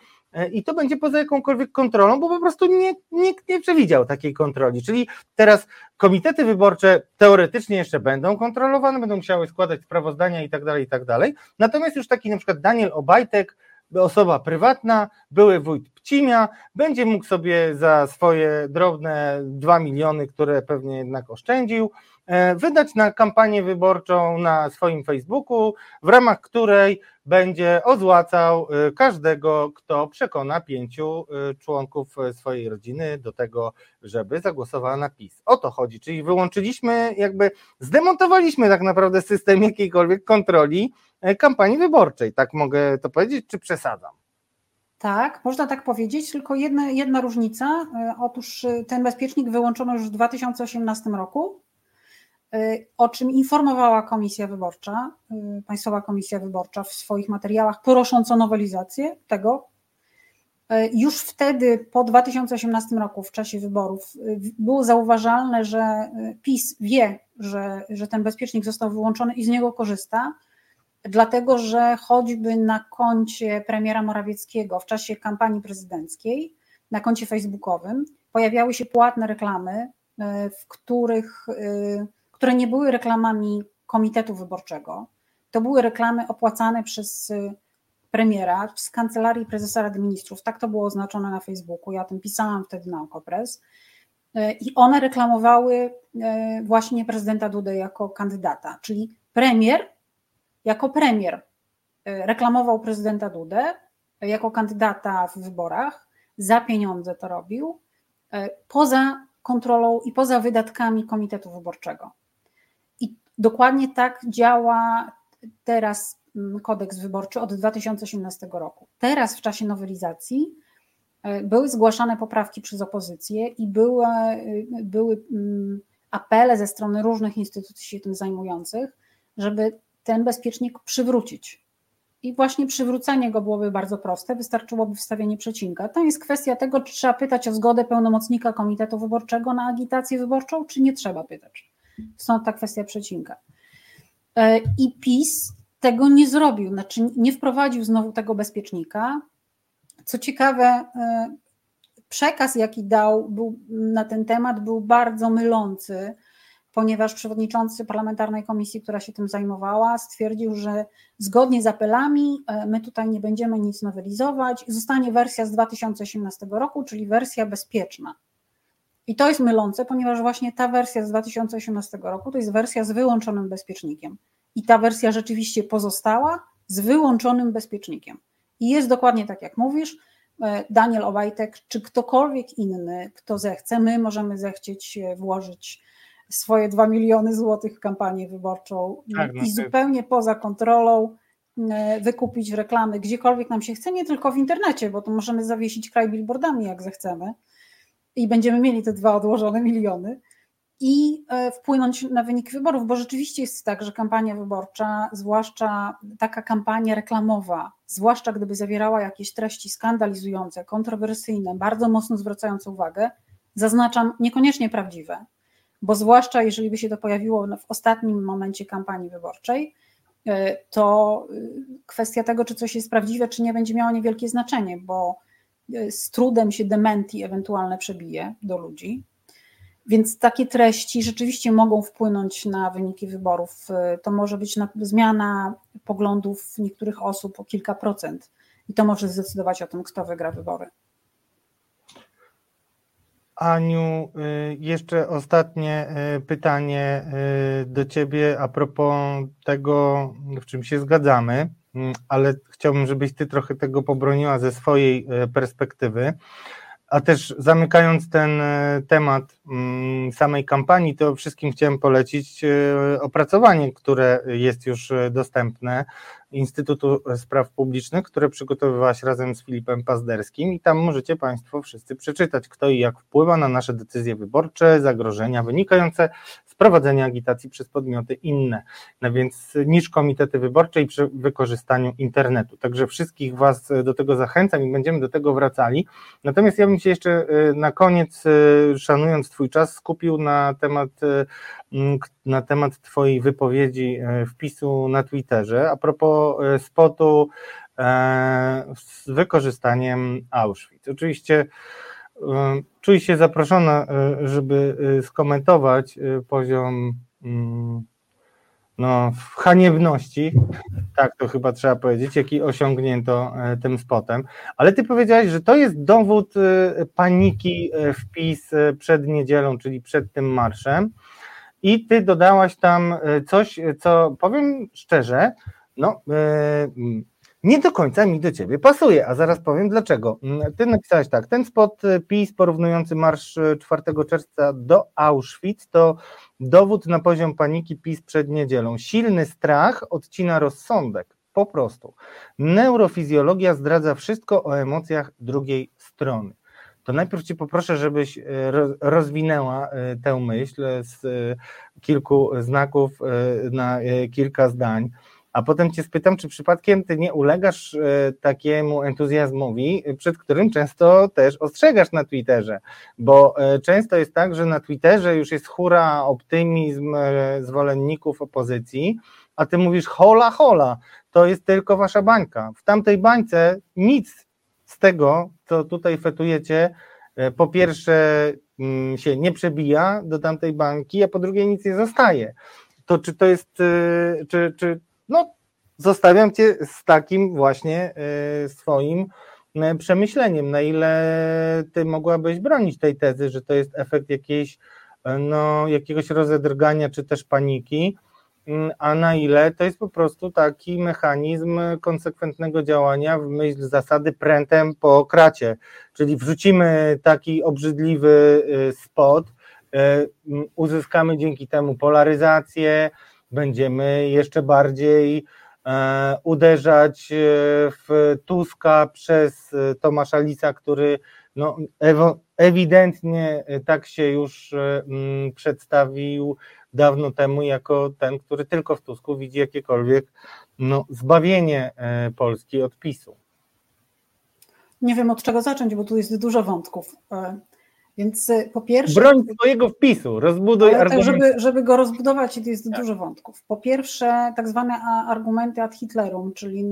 i to będzie poza jakąkolwiek kontrolą, bo po prostu nie, nikt nie przewidział takiej kontroli. Czyli teraz komitety wyborcze teoretycznie jeszcze będą kontrolowane, będą musiały składać sprawozdania i tak dalej, i tak dalej. Natomiast już taki na przykład Daniel Obajtek, osoba prywatna, były wójt Pcimia, będzie mógł sobie za swoje drobne 2 miliony, które pewnie jednak oszczędził, e, wydać na kampanię wyborczą na swoim Facebooku, w ramach której będzie ozłacał y, każdego, kto przekona pięciu y, członków swojej rodziny do tego, żeby zagłosowała na PiS. O to chodzi, czyli wyłączyliśmy, jakby zdemontowaliśmy tak naprawdę system jakiejkolwiek kontroli kampanii wyborczej. Tak mogę to powiedzieć, czy przesadzam? Tak, można tak powiedzieć, tylko jedna, jedna różnica. Otóż ten bezpiecznik wyłączono już w 2018 roku o czym informowała Komisja Wyborcza, y, Państwowa Komisja Wyborcza w swoich materiałach, prosząc o nowelizację tego. Y, już wtedy, po 2018 roku, w czasie wyborów, było zauważalne, że PiS wie, że, że ten bezpiecznik został wyłączony i z niego korzysta, dlatego że choćby na koncie premiera Morawieckiego w czasie kampanii prezydenckiej, na koncie facebookowym, pojawiały się płatne reklamy, w których które nie były reklamami Komitetu Wyborczego. To były reklamy opłacane przez y, premiera z kancelarii prezesa Rady Ministrów. Tak to było oznaczone na Facebooku. Ja o tym pisałam wtedy na Okopres. i one reklamowały właśnie prezydenta Dudę jako kandydata, czyli premier jako premier reklamował prezydenta Dudę jako kandydata w wyborach, za pieniądze to robił, poza kontrolą i poza wydatkami Komitetu Wyborczego. Dokładnie tak działa teraz mm, kodeks wyborczy od 2018 roku. Teraz w czasie nowelizacji e, były zgłaszane poprawki przez opozycję i były, e, były mm, apele ze strony różnych instytucji się tym zajmujących, żeby ten bezpiecznik przywrócić. I właśnie przywrócenie go byłoby bardzo proste, wystarczyłoby wstawienie przecinka. To jest kwestia tego, czy trzeba pytać o zgodę pełnomocnika Komitetu Wyborczego na agitację wyborczą, czy nie trzeba pytać. Stąd ta kwestia przecinka. E, I PiS tego nie zrobił, znaczy nie wprowadził znowu tego bezpiecznika. Co ciekawe, e, przekaz, jaki dał był na ten temat, był bardzo mylący ponieważ przewodniczący parlamentarnej komisji, która się tym zajmowała, stwierdził, że zgodnie z apelami e, my tutaj nie będziemy nic nowelizować, zostanie wersja z 2018 roku, czyli wersja bezpieczna. I to jest mylące, ponieważ właśnie ta wersja z 2018 roku to jest wersja z wyłączonym bezpiecznikiem. I ta wersja rzeczywiście pozostała z wyłączonym bezpiecznikiem. I jest dokładnie tak, jak mówisz, e, Daniel Obajtek, czy ktokolwiek inny, kto zechce, my możemy zechcieć włożyć swoje 2 miliony złotych w kampanię wyborczą tak, no i zupełnie poza kontrolą e, wykupić reklamy gdziekolwiek nam się chce, nie tylko w internecie, bo to możemy zawiesić kraj billboardami jak zechcemy i będziemy mieli te dwa odłożone miliony i e, wpłynąć na wyniki wyborów, bo rzeczywiście jest tak, że kampania wyborcza, zwłaszcza taka kampania reklamowa, zwłaszcza gdyby zawierała jakieś treści skandalizujące, kontrowersyjne, bardzo mocno zwracające uwagę, zaznaczam, niekoniecznie prawdziwe, bo zwłaszcza jeżeli by się to pojawiło w ostatnim momencie kampanii wyborczej, e, to e, kwestia tego, czy coś jest prawdziwe, czy nie, będzie miało niewielkie znaczenie, bo z trudem się dementi ewentualne przebije do ludzi. Więc takie treści rzeczywiście mogą wpłynąć na wyniki wyborów. To może być zmiana poglądów niektórych osób o kilka procent i to może zdecydować o tym, kto wygra wybory. Aniu, y, jeszcze ostatnie y, pytanie y, do Ciebie a propos tego, w czym się zgadzamy, ale chciałbym, żebyś Ty trochę tego pobroniła ze swojej perspektywy. A też zamykając ten temat mm, samej kampanii, to wszystkim chciałem polecić opracowanie, które jest już dostępne Instytutu Spraw Publicznych, które przygotowywałaś razem z Filipem Pazderskim i tam możecie Państwo wszyscy przeczytać, kto i jak wpływa na nasze decyzje wyborcze, zagrożenia wynikające prowadzenia agitacji przez podmioty inne, no więc niż komitety wyborcze i przy wykorzystaniu internetu. Także wszystkich Was do tego zachęcam i będziemy do tego wracali. Natomiast ja bym się jeszcze y, na koniec, y, szanując Twój czas, skupił na temat y, na temat Twojej wypowiedzi, e, wpisu na Twitterze a propos e, spotu e, z wykorzystaniem Auschwitz. Oczywiście czuję się zaproszona, żeby skomentować poziom mm, no, haniebności, tak to chyba trzeba powiedzieć, jaki osiągnięto tym spotem, ale ty powiedziałeś, że to jest dowód paniki wpis przed niedzielą, czyli przed tym marszem, i ty dodałaś tam e, coś, e, co powiem szczerze, no e, nie do końca mi do ciebie pasuje, a zaraz powiem dlaczego. Mm, ty napisałeś tak, ten spot PiS porównujący marsz 4 czerwca do Auschwitz to dowód na poziom paniki PiS przed niedzielą. Silny strach odcina rozsądek, po prostu. Neurofizjologia zdradza wszystko o emocjach drugiej strony to najpierw Cię poproszę, żebyś e, rozwinęła tę myśl z kilku znaków na kilka zdań, a potem Cię spytam, czy przypadkiem Ty nie ulegasz takiemu entuzjazmowi, przed którym często też ostrzegasz na Twitterze, bo często jest tak, że na Twitterze już jest hura, optymizm zwolenników opozycji, a Ty mówisz hola, hola, to jest tylko Wasza bańka. W tamtej bańce nic z tego, co tutaj fetujecie, e, po pierwsze mm, się nie przebija do tamtej banki, a po drugie nic nie zostaje. To czy to jest, e, czy, czy no zostawiam cię z takim właśnie e, swoim przemyśleniem, na ile ty mogłabyś bronić tej tezy, że to jest efekt jakiejś, no, jakiegoś rozedrgania czy też paniki, mm, a na ile to jest po prostu taki mechanizm konsekwentnego działania w myśl zasady prętem po kracie, czyli wrzucimy taki obrzydliwy spot, uzyskamy dzięki temu polaryzację, będziemy jeszcze bardziej e, uderzać e, w Tuska przez e, Tomasza Lisa, który no, ewidentnie tak się już przedstawił dawno temu jako ten, który tylko w Tusku widzi jakiekolwiek no, zbawienie Polski od PiSu. Nie wiem od czego zacząć, bo tu jest dużo wątków. Więc y, po pierwsze. Broń swojego wpisu, rozbuduj tak, argumenty. żeby, żeby go rozbudować, jest tak. dużo wątków. Po pierwsze, tak zwane argumenty ad Hitlerum, czyli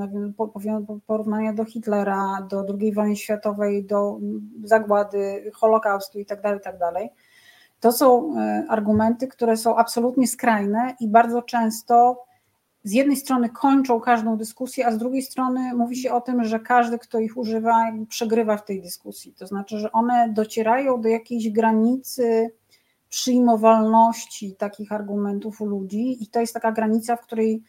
porównania do Hitlera, do II wojny światowej, do zagłady, Holokaustu itd. Tak itd. Tak to są y, argumenty, które są absolutnie skrajne i bardzo często z jednej strony kończą każdą dyskusję, a z drugiej strony mówi się o tym, że każdy, kto ich używa, przegrywa w tej dyskusji. To znaczy, że one docierają do jakiejś granicy przyjmowalności takich argumentów u ludzi, i to jest taka granica, w której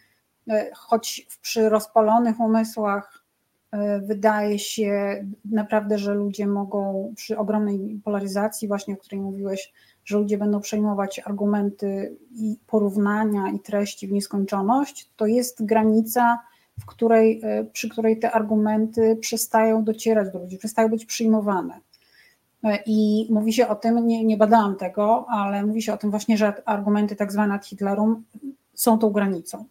e, choć przy rozpalonych umysłach e, wydaje się naprawdę, że ludzie mogą przy ogromnej polaryzacji, właśnie o której mówiłeś, że ludzie będą przejmować argumenty i porównania i treści w nieskończoność, to jest granica, w której, e, przy której te argumenty przestają docierać do ludzi, przestają być przyjmowane. E, I mówi się o tym, nie, nie badałam tego, ale mówi się o tym właśnie, że argumenty tak zwane ad Hitlerum są tą granicą.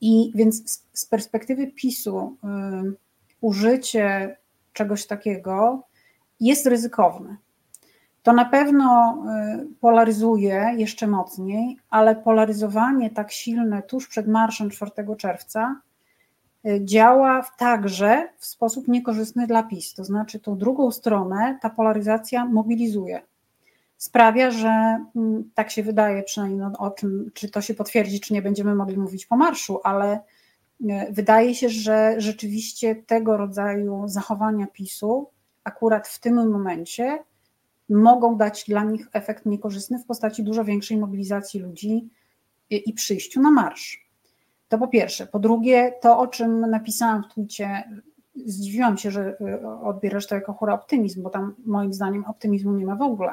I więc z, z perspektywy PiSu y, użycie czegoś takiego jest ryzykowne. To na pewno y, polaryzuje jeszcze mocniej, ale polaryzowanie tak silne tuż przed marszem 4 czerwca y, działa także w sposób niekorzystny dla PiS. To znaczy, tą drugą stronę ta polaryzacja mobilizuje. Sprawia, że mm, tak się wydaje, przynajmniej no, o czym, czy to się potwierdzi, czy nie będziemy mogli mówić po marszu, ale y, wydaje się, że rzeczywiście tego rodzaju zachowania PiSu akurat w tym momencie mogą dać dla nich efekt niekorzystny w postaci dużo większej mobilizacji ludzi i przyjściu na marsz. To po pierwsze. Po drugie, to o czym napisałam w twicie, zdziwiłam się, że y, odbierasz to jako hura optymizm, bo tam moim zdaniem optymizmu nie ma w ogóle.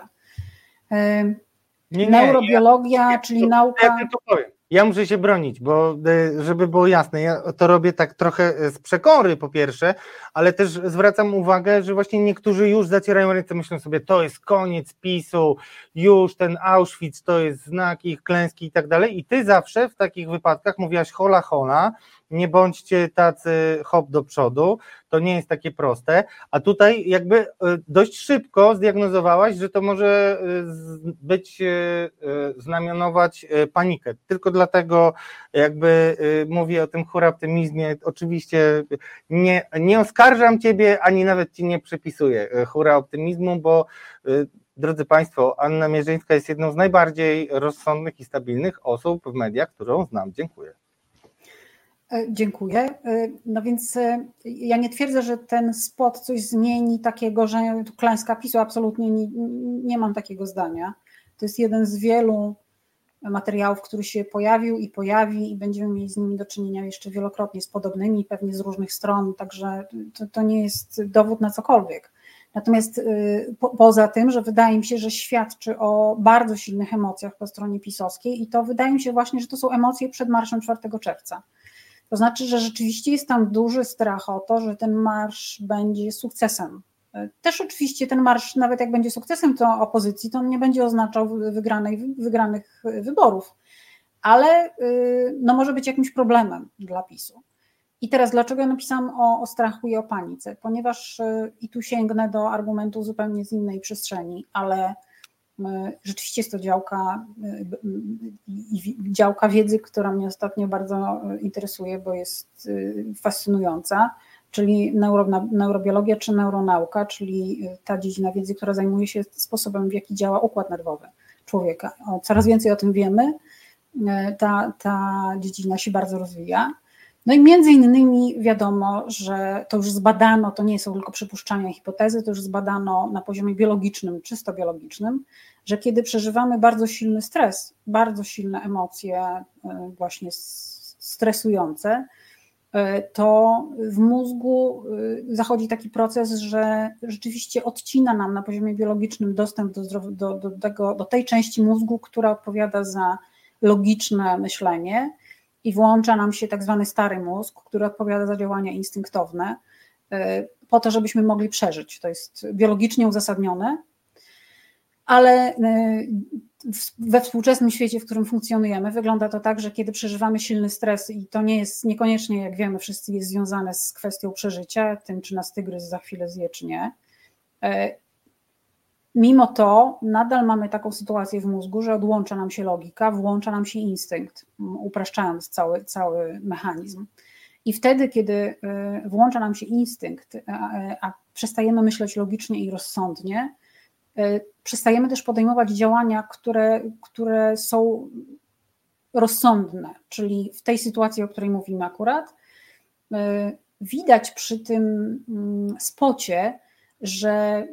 Nie, nie, Neurobiologia, ja, czyli nauka. Ja to powiem. Ja muszę się bronić, bo e, żeby było jasne, ja to robię tak trochę e, z przekory po pierwsze, ale też zwracam uwagę, że właśnie niektórzy już zacierają ręce, myślą sobie, to jest koniec PiSu, już ten Auschwitz to jest znak ich klęski i tak dalej. I ty zawsze w takich wypadkach mówiłaś hola hola, nie bądźcie tacy hop do przodu, to nie jest takie proste, a tutaj jakby e, dość szybko zdiagnozowałaś, że to może e, być, e, znamionować panikę. Tylko dlatego jakby mówię o tym hura optymizmie, oczywiście nie, nie oskarżam Ciebie, ani nawet Ci nie przypisuję hura optymizmu, bo Drodzy Państwo, Anna Mierzyńska jest jedną z najbardziej rozsądnych i stabilnych osób w mediach, którą znam. Dziękuję. E, dziękuję. E, no więc e, ja nie twierdzę, że ten spot coś zmieni takiego, że klęska PiSu, absolutnie nie, nie mam takiego zdania. To jest jeden z wielu materiałów, który się pojawił i pojawi i będziemy mieli z nimi do czynienia jeszcze wielokrotnie z podobnymi, pewnie z różnych stron, także to, to nie jest dowód na cokolwiek. Natomiast po, poza tym, że wydaje mi się, że świadczy o bardzo silnych emocjach po stronie pisowskiej i to wydaje mi się właśnie, że to są emocje przed marszem 4 czerwca. To znaczy, że rzeczywiście jest tam duży strach o to, że ten marsz będzie sukcesem. Też oczywiście ten marsz, nawet jak będzie sukcesem to opozycji, to on nie będzie oznaczał wygranej, wygranych wyborów, ale y, no może być jakimś problemem dla PiSu. I teraz dlaczego ja napisałam o, o strachu i o panice? Ponieważ i tu sięgnę do argumentów zupełnie z innej przestrzeni, ale Rzeczywiście jest to działka, działka wiedzy, która mnie ostatnio bardzo interesuje, bo jest fascynująca, czyli neuro, neurobiologia czy neuronauka, czyli ta dziedzina wiedzy, która zajmuje się sposobem, w jaki działa układ nerwowy człowieka. O, coraz więcej o tym wiemy, ta, ta dziedzina się bardzo rozwija. No i między innymi wiadomo, że to już zbadano, to nie są tylko przypuszczania hipotezy, to już zbadano na poziomie biologicznym, czysto biologicznym, że kiedy przeżywamy bardzo silny stres, bardzo silne emocje e, właśnie stresujące, e, to w mózgu e, zachodzi taki proces, że rzeczywiście odcina nam na poziomie biologicznym dostęp do, do, do, tego, do tej części mózgu, która odpowiada za logiczne myślenie i włącza nam się tak zwany stary mózg, który odpowiada za działania instynktowne, po to, żebyśmy mogli przeżyć. To jest biologicznie uzasadnione, ale y, we współczesnym świecie, w którym funkcjonujemy, wygląda to tak, że kiedy przeżywamy silny stres, i to nie jest niekoniecznie, jak wiemy, wszyscy jest związane z kwestią przeżycia, tym, czy nas tygrys za chwilę zje, czy nie. Y, mimo to nadal mamy taką sytuację w mózgu, że odłącza nam się logika, włącza nam się instynkt, upraszczając cały, cały mechanizm. I wtedy, kiedy y, włącza nam się instynkt, a, a przestajemy myśleć logicznie i rozsądnie, E, przestajemy też podejmować działania, które, które są rozsądne, czyli w tej sytuacji, o której mówimy akurat, e, widać przy tym mm, spocie, że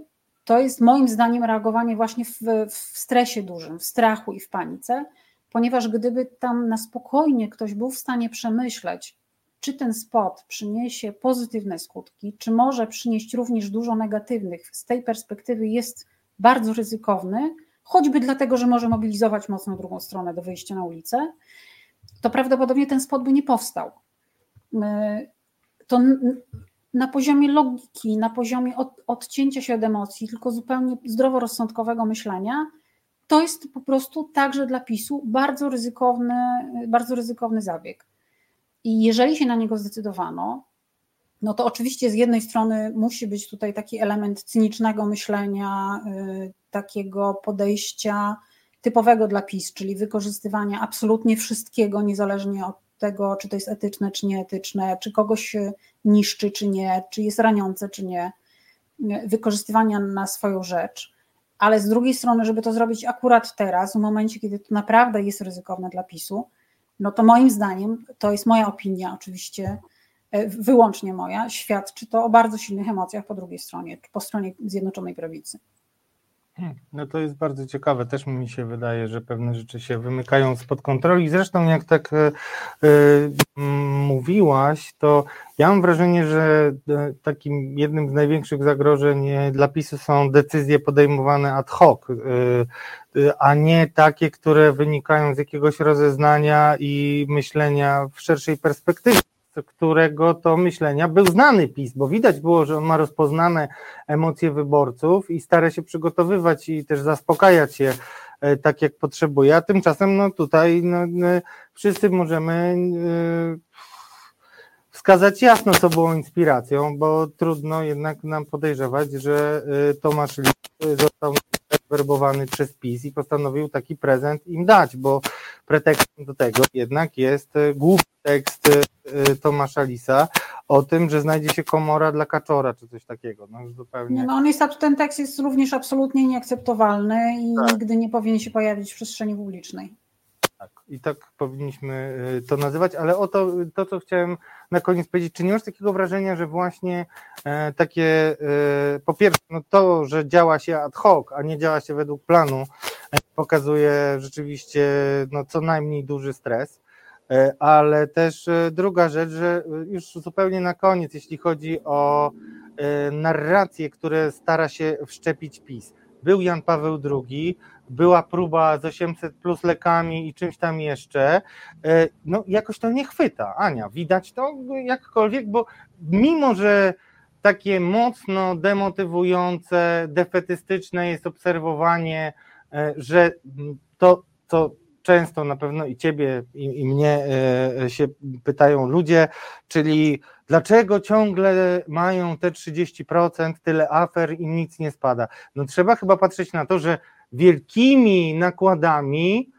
to jest moim zdaniem reagowanie właśnie w, w stresie dużym, w strachu i w panice, ponieważ gdyby tam na spokojnie ktoś był w stanie przemyśleć, czy ten spot przyniesie pozytywne skutki, czy może przynieść również dużo negatywnych, z tej perspektywy jest bardzo ryzykowny, choćby dlatego, że może mobilizować mocno drugą stronę do wyjścia na ulicę, to prawdopodobnie ten spot by nie powstał. To na poziomie logiki, na poziomie od, odcięcia się od emocji, tylko zupełnie zdroworozsądkowego myślenia, to jest po prostu także dla PiSu bardzo ryzykowny, bardzo ryzykowny zabieg. I jeżeli się na niego zdecydowano, no to oczywiście z jednej strony musi być tutaj taki element cynicznego myślenia, y, takiego podejścia typowego dla PiS, czyli wykorzystywania absolutnie wszystkiego, niezależnie od tego, czy to jest etyczne, czy nieetyczne, czy kogoś niszczy, czy nie, czy jest raniące, czy nie, wykorzystywania na swoją rzecz. Ale z drugiej strony, żeby to zrobić akurat teraz, w momencie, kiedy to naprawdę jest ryzykowne dla PiSu, no to moim zdaniem, to jest moja opinia oczywiście, E, wyłącznie moja, świadczy to o bardzo silnych emocjach po drugiej stronie, po stronie Zjednoczonej Prawicy. Hmm, no to jest bardzo ciekawe. Też mi się wydaje, że pewne rzeczy się wymykają spod kontroli. Zresztą, jak tak y, mówiłaś, to ja mam wrażenie, że takim jednym z największych zagrożeń dla PiSu są decyzje podejmowane ad hoc, a nie takie, które wynikają z jakiegoś rozeznania i myślenia w szerszej perspektywie którego to myślenia był znany PiS, bo widać było, że on ma rozpoznane emocje wyborców i stara się przygotowywać i też zaspokajać je e, tak, jak potrzebuje, a tymczasem no tutaj no, wszyscy możemy e, wskazać jasno, co było inspiracją, bo trudno jednak nam podejrzewać, że e, Tomasz Lis został werbowany przez PiS i postanowił taki prezent im dać, bo pretekstem do tego jednak jest głupi tekst Y, Tomasza Lisa o tym, że znajdzie się komora dla kaczora, czy coś takiego. No, zupełnie... no on jest, ten tekst jest również absolutnie nieakceptowalny i tak. nigdy nie powinien się pojawić w przestrzeni publicznej. Tak, i tak powinniśmy y, to nazywać, ale o to, to, co chciałem na koniec powiedzieć, czy nie masz takiego wrażenia, że właśnie e, takie, e, po pierwsze, no to, że działa się ad hoc, a nie działa się według planu, e, pokazuje rzeczywiście no, co najmniej duży stres, ale też druga rzecz, że już zupełnie na koniec, jeśli chodzi o narracje, które stara się wszczepić PiS. Był Jan Paweł II, była próba z 800 plus lekami i czymś tam jeszcze. No jakoś to nie chwyta, Ania. Widać to jakkolwiek, bo mimo, że takie mocno demotywujące, defetystyczne jest obserwowanie, że to, to często na pewno i ciebie, i, i mnie e, się pytają ludzie, czyli dlaczego ciągle mają te 30%, tyle afer i nic nie spada? No trzeba chyba patrzeć na to, że wielkimi nakładami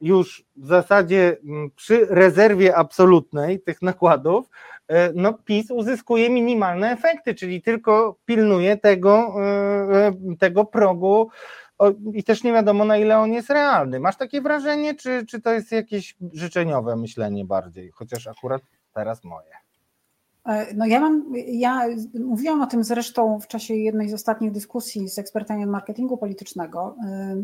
już w zasadzie przy rezerwie absolutnej tych nakładów, e, no PiS uzyskuje minimalne efekty, czyli tylko pilnuje tego, e, tego progu i też nie wiadomo na ile on jest realny. Masz takie wrażenie, czy, czy to jest jakieś życzeniowe myślenie bardziej, chociaż akurat teraz moje? E, no ja mam, ja mówiłam o tym zresztą w czasie jednej z ostatnich dyskusji z ekspertami od marketingu politycznego. E,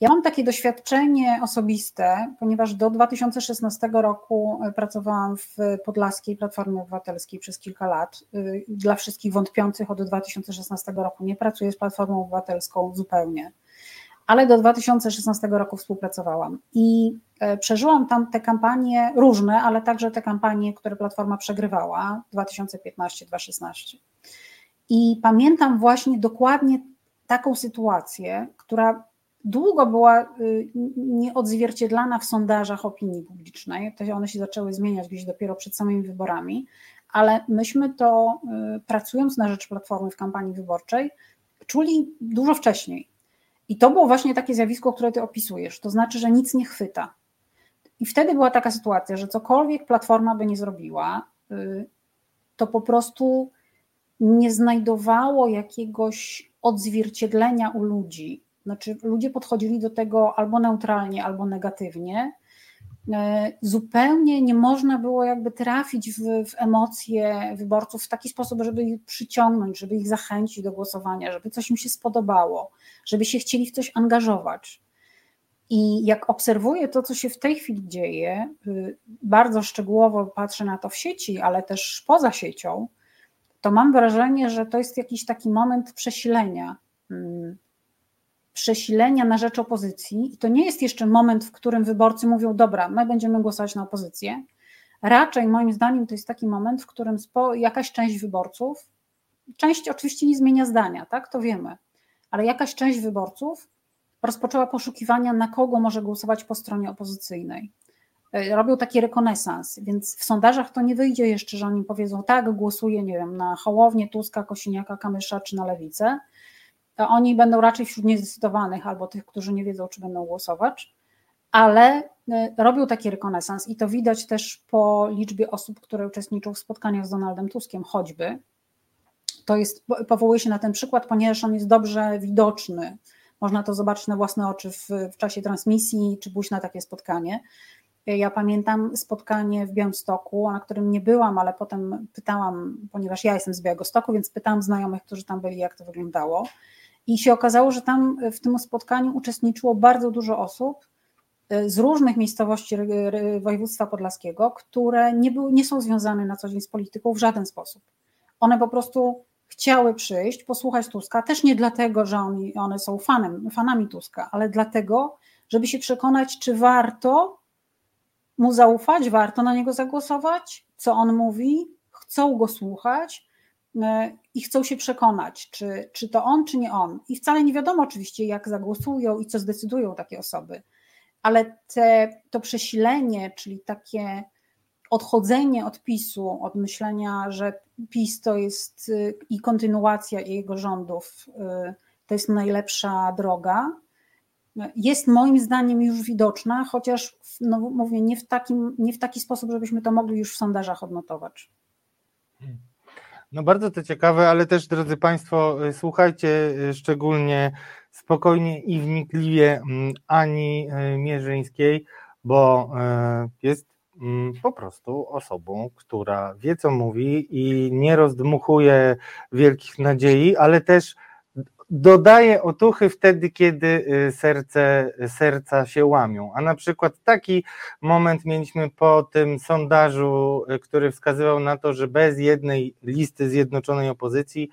ja mam takie doświadczenie osobiste, ponieważ do 2016 roku pracowałam w Podlaskiej Platformie Obywatelskiej przez kilka lat. E, dla wszystkich wątpiących od 2016 roku nie pracuję z Platformą Obywatelską zupełnie ale do 2016 roku współpracowałam i e, przeżyłam tam te kampanie różne, ale także te kampanie, które Platforma przegrywała 2015-2016. I pamiętam właśnie dokładnie taką sytuację, która długo była y, nieodzwierciedlana w sondażach opinii publicznej. To one się zaczęły zmieniać gdzieś dopiero przed samymi wyborami, ale myśmy to, y, pracując na rzecz Platformy w kampanii wyborczej, czuli dużo wcześniej. I to było właśnie takie zjawisko, które ty opisujesz. To znaczy, że nic nie chwyta. I wtedy była taka sytuacja, że cokolwiek platforma by nie zrobiła, y, to po prostu nie znajdowało jakiegoś odzwierciedlenia u ludzi. Znaczy, ludzie podchodzili do tego albo neutralnie, albo negatywnie. E, zupełnie nie można było jakby trafić w, w, emocje wyborców w taki sposób, żeby ich przyciągnąć, żeby ich zachęcić do głosowania, żeby coś im się spodobało, żeby się chcieli w coś angażować. I jak obserwuję to, co się w tej chwili dzieje, y, bardzo szczegółowo patrzę na to w sieci, ale też poza siecią, to mam wrażenie, że to jest jakiś taki moment przesilenia mm, przesilenia na rzecz opozycji. I to nie jest jeszcze moment, w którym wyborcy mówią: Dobra, my będziemy głosować na opozycję. Raczej, moim zdaniem, to jest taki moment, w którym jakaś część wyborców, część oczywiście nie zmienia zdania, tak, to wiemy, ale jakaś część wyborców rozpoczęła poszukiwania, na kogo może głosować po stronie opozycyjnej. E, robią taki rekonesans, więc w sondażach to nie wyjdzie jeszcze, że oni powiedzą tak, głosuję, nie wiem, na Hołownię, Tuska, Kosiniaka, Kamysza czy na Lewicę, to oni będą raczej wśród niezdecydowanych albo tych, którzy nie wiedzą, czy będą głosować, ale y, robią taki rekonesans i to widać też po liczbie osób, które uczestniczą w spotkaniach z Donaldem Tuskiem, choćby. To jest, powołuje się na ten przykład, ponieważ on jest dobrze widoczny. Można to zobaczyć na własne oczy w, w czasie transmisji, czy pójść na takie spotkanie. Ja pamiętam spotkanie w Białymstoku, na którym nie byłam, ale potem pytałam, ponieważ ja jestem z Białegostoku, więc pytałam znajomych, którzy tam byli, jak to wyglądało. I się okazało, że tam w tym spotkaniu uczestniczyło bardzo dużo osób e, z różnych miejscowości województwa podlaskiego, które nie, były, nie są związane na co dzień z polityką w żaden sposób. One po prostu chciały przyjść, posłuchać Tuska, też nie dlatego, że oni, one są fanem, fanami Tuska, ale dlatego, żeby się przekonać, czy warto mu zaufać, warto na niego zagłosować, co on mówi, chcą go słuchać E, i chcą się przekonać, czy, czy to on, czy nie on. I wcale nie wiadomo oczywiście, jak zagłosują i co zdecydują takie osoby, ale te, to przesilenie, czyli takie odchodzenie od PiSu, od myślenia, że PiS to jest y, i kontynuacja jego rządów, y, to jest najlepsza droga, jest moim zdaniem już widoczna, chociaż no mówię, nie w, takim, nie w taki sposób, żebyśmy to mogli już w sondażach odnotować. No bardzo to ciekawe, ale też drodzy Państwo, y, słuchajcie y, szczególnie spokojnie i wnikliwie mm, Ani y, Mierzyńskiej, bo jest mm, po prostu osobą, która wie co mówi i nie rozdmuchuje wielkich nadziei, ale też dodaje otuchy wtedy, kiedy y, serce, serca się łamią. A na przykład taki moment mieliśmy po tym sondażu, y, który wskazywał na to, że bez jednej listy zjednoczonej opozycji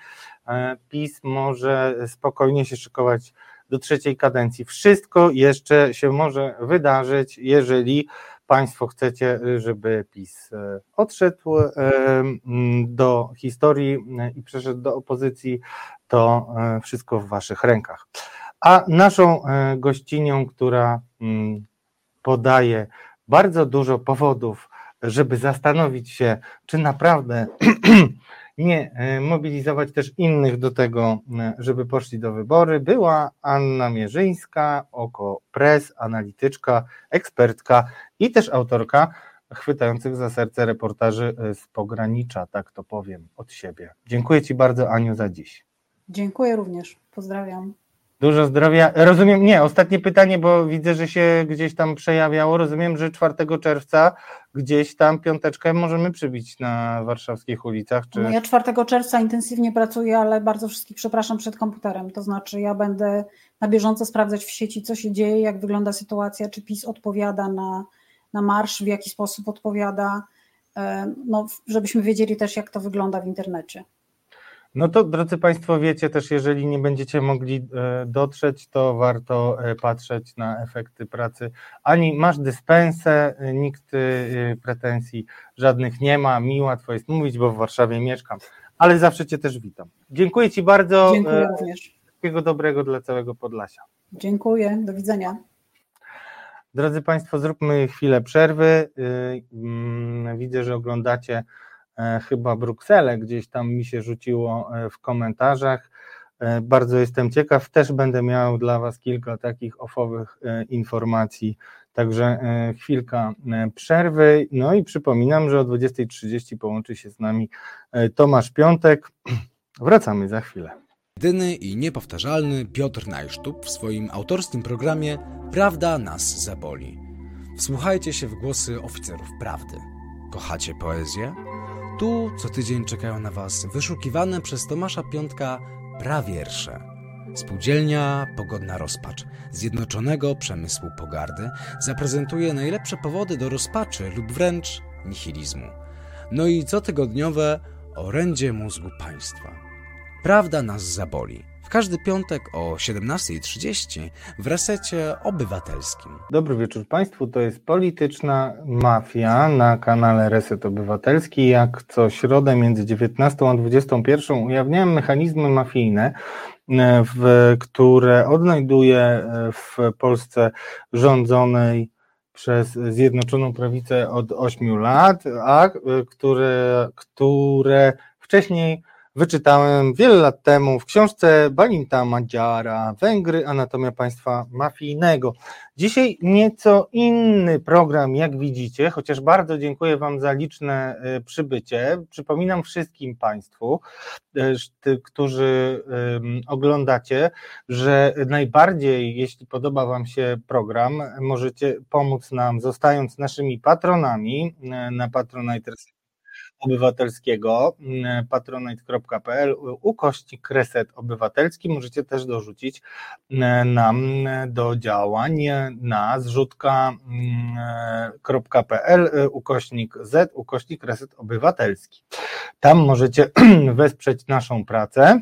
e, PiS może spokojnie się szykować do trzeciej kadencji. Wszystko jeszcze się może wydarzyć, jeżeli Państwo chcecie, żeby PiS e, odszedł e, do historii i przeszedł do opozycji, to e, wszystko w Waszych rękach. A naszą gościnią, która podaje bardzo dużo powodów, żeby zastanowić się, czy naprawdę nie mobilizować też innych do tego, żeby poszli do wybory, była Anna Mierzyńska, oko press, analityczka, ekspertka i też autorka chwytających za serce reportaży z pogranicza, tak to powiem od siebie. Dziękuję Ci bardzo, Aniu, za dziś. Dziękuję również. Pozdrawiam. Dużo zdrowia. Rozumiem, nie, ostatnie pytanie, bo widzę, że się gdzieś tam przejawiało. Rozumiem, że 4 czerwca gdzieś tam piąteczkę możemy przybić na warszawskich ulicach. Czy... No ja 4 czerwca intensywnie pracuję, ale bardzo wszystkich przepraszam przed komputerem. To znaczy, ja będę na bieżąco sprawdzać w sieci, co się dzieje, jak wygląda sytuacja, czy PiS odpowiada na, na marsz, w jaki sposób odpowiada, e, no, żebyśmy wiedzieli też, jak to wygląda w internecie. No to drodzy Państwo, wiecie też, jeżeli nie będziecie mogli e, dotrzeć, to warto e, patrzeć na efekty pracy. Ani masz dyspensę, e, nikt pretensji żadnych nie ma. Mi łatwo jest mówić, bo w Warszawie mieszkam, ale zawsze Cię też witam. Dziękuję Ci bardzo. Dziękuję również. Wszystkiego dobrego dla całego Podlasia. Dziękuję, do widzenia. Drodzy Państwo, zróbmy chwilę przerwy. Mm, widzę, że oglądacie chyba Brukselę, gdzieś tam mi się rzuciło e, w komentarzach. E, bardzo jestem ciekaw, też będę miał dla Was kilka takich ofowych informacji, także chwilka przerwy. No i przypominam, że o 20.30 połączy się z nami Tomasz Piątek. Wracamy za chwilę. Jedyny i niepowtarzalny Piotr Najsztub w swoim autorskim programie Prawda nas zaboli. Wsłuchajcie się w głosy oficerów prawdy. Kochacie poezję? Tu co tydzień czekają na Was wyszukiwane przez Tomasza Piątka prawiersze. Spółdzielnia Pogodna Rozpacz Zjednoczonego Przemysłu Pogardy zaprezentuje najlepsze powody do rozpaczy lub wręcz nihilizmu. No i cotygodniowe orędzie mózgu państwa. Prawda nas zaboli każdy piątek o 17.30 w resecie obywatelskim. Dobry wieczór Państwu, to jest Polityczna Mafia na kanale Reset Obywatelski. Jak co środę między 19 a 21 ujawniałem mechanizmy mafijne, e, w, które odnajduję e, w Polsce rządzonej przez Zjednoczoną Prawicę od 8 lat, a e, które, które wcześniej wyczytałem wiele lat temu w książce Balinta Madziara Węgry, Anatomia Państwa Mafijnego. Dzisiaj nieco inny program, jak widzicie, chociaż bardzo dziękuję Wam za liczne e, przybycie. Przypominam wszystkim Państwu, e, którzy oglądacie, że najbardziej, jeśli podoba Wam się program, możecie pomóc nam zostając naszymi patronami e, na Patronite obywatelskiego mm, patronite.pl ukośnik reset obywatelski możecie też dorzucić mm, nam do działań na zrzutka.pl ukośnik z ukośnik reset obywatelski. Tam możecie wesprzeć naszą pracę.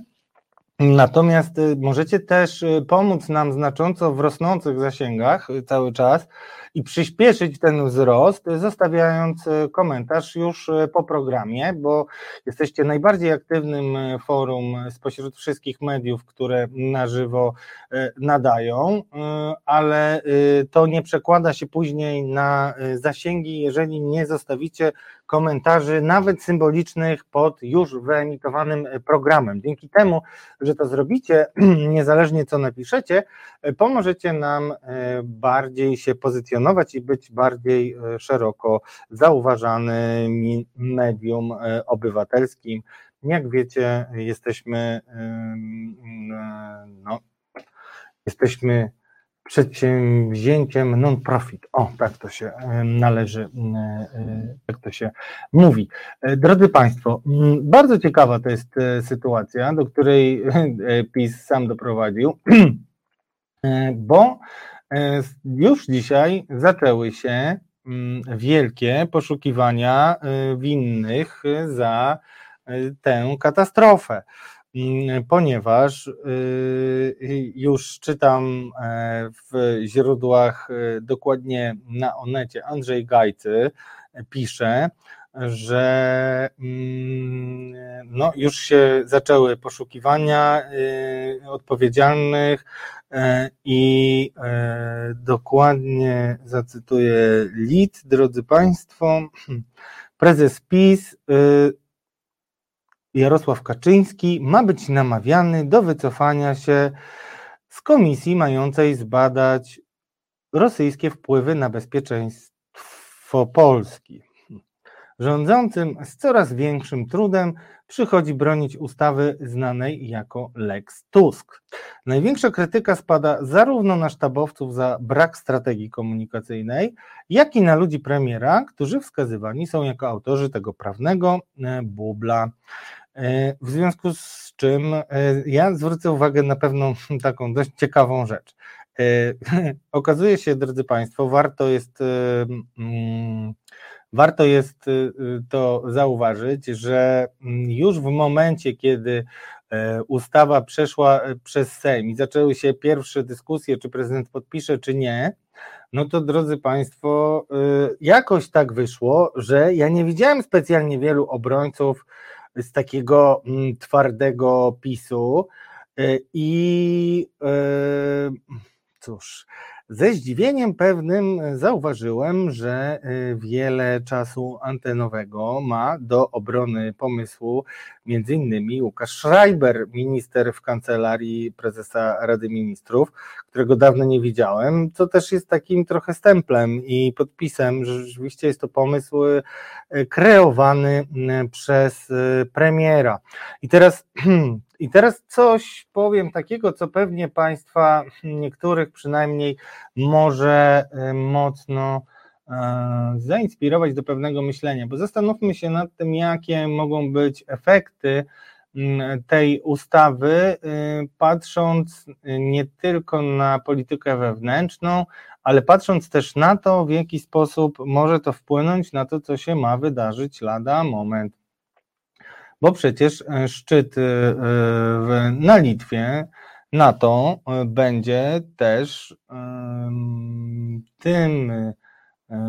Natomiast y, możecie też y, pomóc nam znacząco w rosnących zasięgach y, cały czas i przyspieszyć ten wzrost, zostawiając komentarz już po programie, bo jesteście najbardziej aktywnym forum spośród wszystkich mediów, które na żywo nadają, ale to nie przekłada się później na zasięgi, jeżeli nie zostawicie komentarzy, nawet symbolicznych, pod już wyemitowanym programem. Dzięki temu, że to zrobicie, niezależnie co napiszecie, pomożecie nam e, bardziej się pozycjonować i być bardziej e, szeroko zauważanym medium e, obywatelskim. Jak wiecie, jesteśmy, no, jesteśmy przedsięwzięciem non-profit. O, tak to się należy, tak to się mówi. E, drodzy Państwo, bardzo ciekawa to jest e, sytuacja, do której PiS sam doprowadził, bo już dzisiaj zaczęły się wielkie poszukiwania winnych za tę katastrofę. Ponieważ y, już czytam e, w źródłach e, dokładnie na Onecie Andrzej Gajcy e, pisze, że mm, no, już się zaczęły poszukiwania odpowiedzialnych i dokładnie zacytuję lit, drodzy Państwo, prezes PiS Jarosław Kaczyński ma być namawiany do wycofania się z komisji mającej zbadać rosyjskie wpływy na bezpieczeństwo Polski. Rządzącym z coraz większym trudem przychodzi bronić ustawy znanej jako Lex Tusk. Największa krytyka spada zarówno na sztabowców za brak strategii komunikacyjnej, jak i na ludzi premiera, którzy wskazywani są jako autorzy tego prawnego e, bubla. E, w związku z czym e, ja zwrócę uwagę na pewną taką dość ciekawą rzecz. Okazuje się, drodzy Państwo, warto jest mm, Warto jest to zauważyć, że mm, już w momencie, kiedy e, ustawa przeszła e, przez Sejm i zaczęły się pierwsze dyskusje, czy prezydent podpisze, czy nie, no to drodzy Państwo, jakoś tak wyszło, że ja nie widziałem specjalnie wielu obrońców z takiego mm, twardego PiSu e, i cóż, ze zdziwieniem pewnym zauważyłem, że y, wiele czasu antenowego ma do obrony pomysłu innymi Łukasz Schreiber, minister w kancelarii prezesa Rady Ministrów, którego dawno nie widziałem, co też jest takim trochę stemplem i podpisem, że rzeczywiście jest to pomysł y, kreowany y, przez premiera. I teraz I teraz coś powiem takiego, co pewnie Państwa, niektórych przynajmniej, może y, mocno e, zainspirować do pewnego myślenia, bo zastanówmy się nad tym, jakie mogą być efekty mm, tej ustawy, y, patrząc nie tylko na politykę wewnętrzną, ale patrząc też na to, w jaki sposób może to wpłynąć na to, co się ma wydarzyć lada moment bo przecież e, szczyt e, na Litwie NATO e, będzie też tym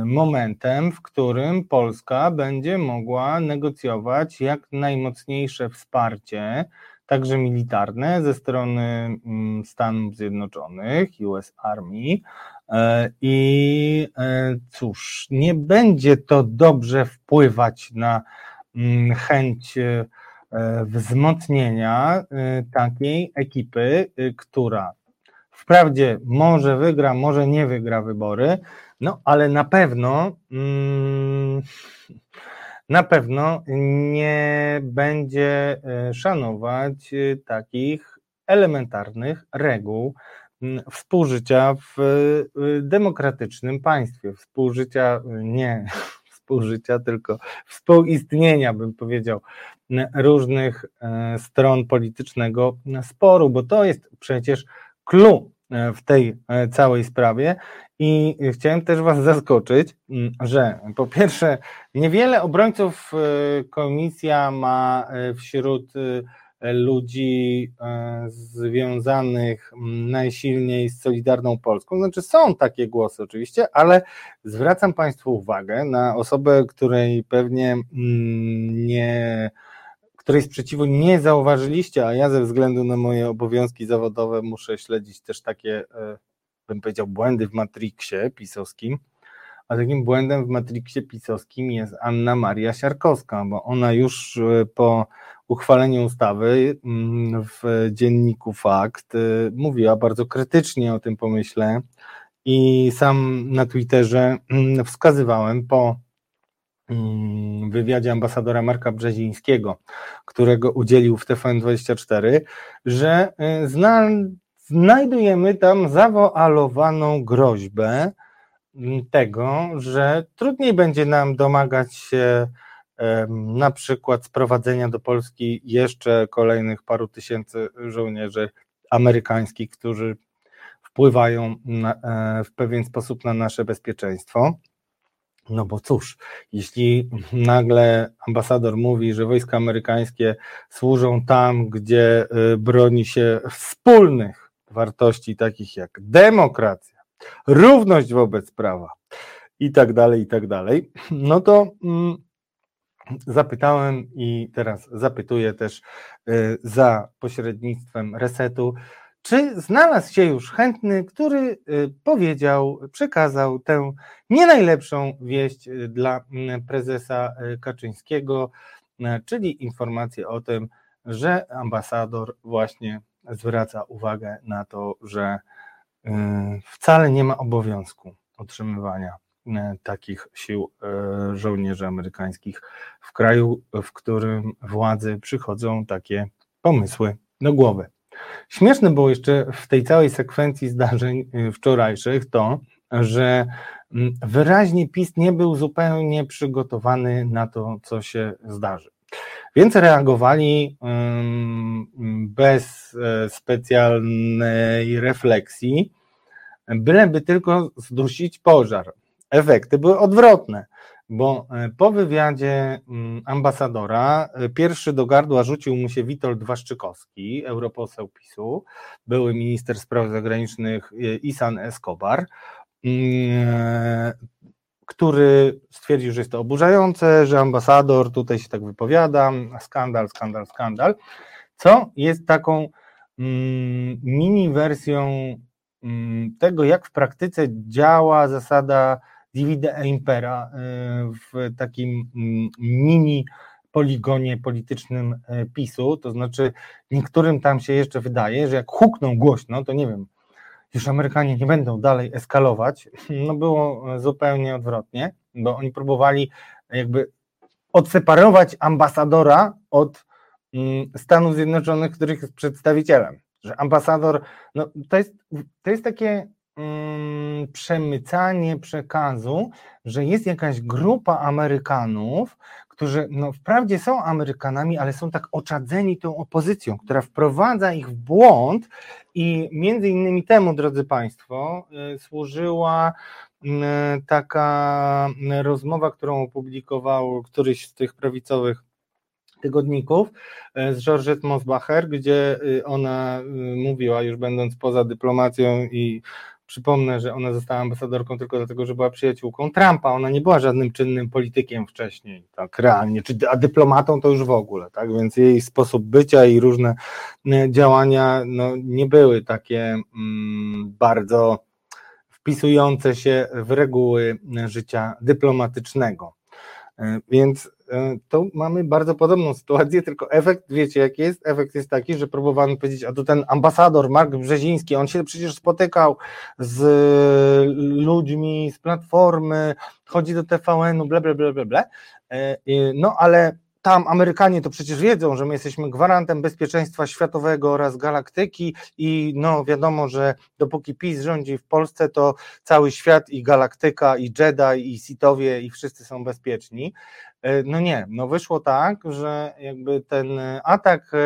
momentem, w którym Polska będzie mogła negocjować jak najmocniejsze wsparcie, także militarne, ze strony mm, Stanów Zjednoczonych, US Army. I cóż, nie będzie to dobrze wpływać na chęć e, wzmocnienia e, takiej ekipy, e, która wprawdzie może wygra, może nie wygra wybory, no ale na pewno mm, na pewno nie będzie szanować takich elementarnych reguł mm, współżycia w demokratycznym państwie, współżycia nie współżycia, tylko współistnienia, bym powiedział, różnych e, stron politycznego sporu, bo to jest przecież clue e, w tej e, całej sprawie. I chciałem też Was zaskoczyć, że po pierwsze, niewiele obrońców komisja ma wśród ludzi e, związanych najsilniej z Solidarną Polską. Znaczy są takie głosy oczywiście, ale zwracam Państwu uwagę na osobę, której pewnie mm, nie której sprzeciwu nie zauważyliście, a ja ze względu na moje obowiązki zawodowe muszę śledzić też takie, e, bym powiedział, błędy w Matrixie pisowskim. A takim błędem w Matrixie pisowskim jest Anna Maria Siarkowska, bo ona już e, po uchwaleniu ustawy mm, w dzienniku Fakt y, mówiła bardzo krytycznie o tym pomyśle i sam na Twitterze mm, wskazywałem po mm, wywiadzie ambasadora Marka Brzezińskiego, którego udzielił w TVN24, że y, zna, znajdujemy tam zawoalowaną groźbę tego, że trudniej będzie nam domagać się na przykład sprowadzenia do Polski jeszcze kolejnych paru tysięcy żołnierzy amerykańskich, którzy wpływają na, e, w pewien sposób na nasze bezpieczeństwo. No bo cóż, jeśli nagle ambasador mówi, że wojska amerykańskie służą tam, gdzie e, broni się wspólnych wartości, takich jak demokracja, równość wobec prawa i tak dalej, i tak dalej, no to mm, zapytałem i teraz zapytuję też y, za pośrednictwem resetu, czy znalazł się już chętny, który y, powiedział, przekazał tę nie najlepszą wieść y, dla mm, prezesa Kaczyńskiego, czyli informację o tym, że ambasador właśnie zwraca uwagę na to, że wcale nie ma obowiązku otrzymywania takich sił żołnierzy amerykańskich w kraju, w którym władzy przychodzą takie pomysły do głowy. Śmieszne było jeszcze w tej całej sekwencji zdarzeń wczorajszych to, że wyraźnie PiS nie był zupełnie przygotowany na to, co się zdarzy. Więc reagowali bez e, specjalnej refleksji, byleby tylko zdusić pożar. Efekty były odwrotne, bo e, po wywiadzie mm, ambasadora e, pierwszy do gardła rzucił mu się Witold Waszczykowski, europoseł PiSu, były minister spraw zagranicznych Isan Escobar, mm, który stwierdził, że jest to oburzające, że ambasador tutaj się tak wypowiada, skandal, skandal, skandal, co jest taką mm, mini wersją tego, jak w praktyce działa zasada divide e impera y, w takim mm, mini poligonie politycznym y, PiSu, to znaczy niektórym tam się jeszcze wydaje, że jak hukną głośno, to nie wiem, już Amerykanie nie będą dalej eskalować, no było zupełnie odwrotnie, bo oni próbowali jakby odseparować ambasadora od mm, Stanów Zjednoczonych, których jest przedstawicielem. Że ambasador, no to jest, to jest takie przemycanie przekazu, że jest jakaś grupa Amerykanów, którzy no, wprawdzie są Amerykanami, ale są tak oczadzeni tą opozycją, która wprowadza ich w błąd i między innymi temu, drodzy Państwo, y, służyła y, taka rozmowa, którą opublikował któryś z tych prawicowych tygodników y, z Georgette Mosbacher, gdzie ona mówiła, już będąc poza dyplomacją i Przypomnę, że ona została ambasadorką tylko dlatego, że była przyjaciółką Trumpa. Ona nie była żadnym czynnym politykiem wcześniej, tak realnie, czy, a dyplomatą to już w ogóle, tak? Więc jej sposób bycia i różne e, działania no, nie były takie mm, bardzo wpisujące się w reguły życia dyplomatycznego. E, więc e, to mamy bardzo podobną sytuację, tylko efekt, wiecie jaki jest? Efekt jest taki, że próbowano powiedzieć, a tu ten ambasador Mark Brzeziński, on się przecież spotykał z ludźmi z Platformy, chodzi do TVN-u, ble, ble, ble, ble, ble. E, no ale tam Amerykanie to przecież wiedzą, że my jesteśmy gwarantem bezpieczeństwa światowego oraz galaktyki i no wiadomo, że dopóki PiS rządzi w Polsce, to cały świat i galaktyka i Jedi i Sithowie i wszyscy są bezpieczni. E, no nie, no wyszło tak, że jakby ten atak e,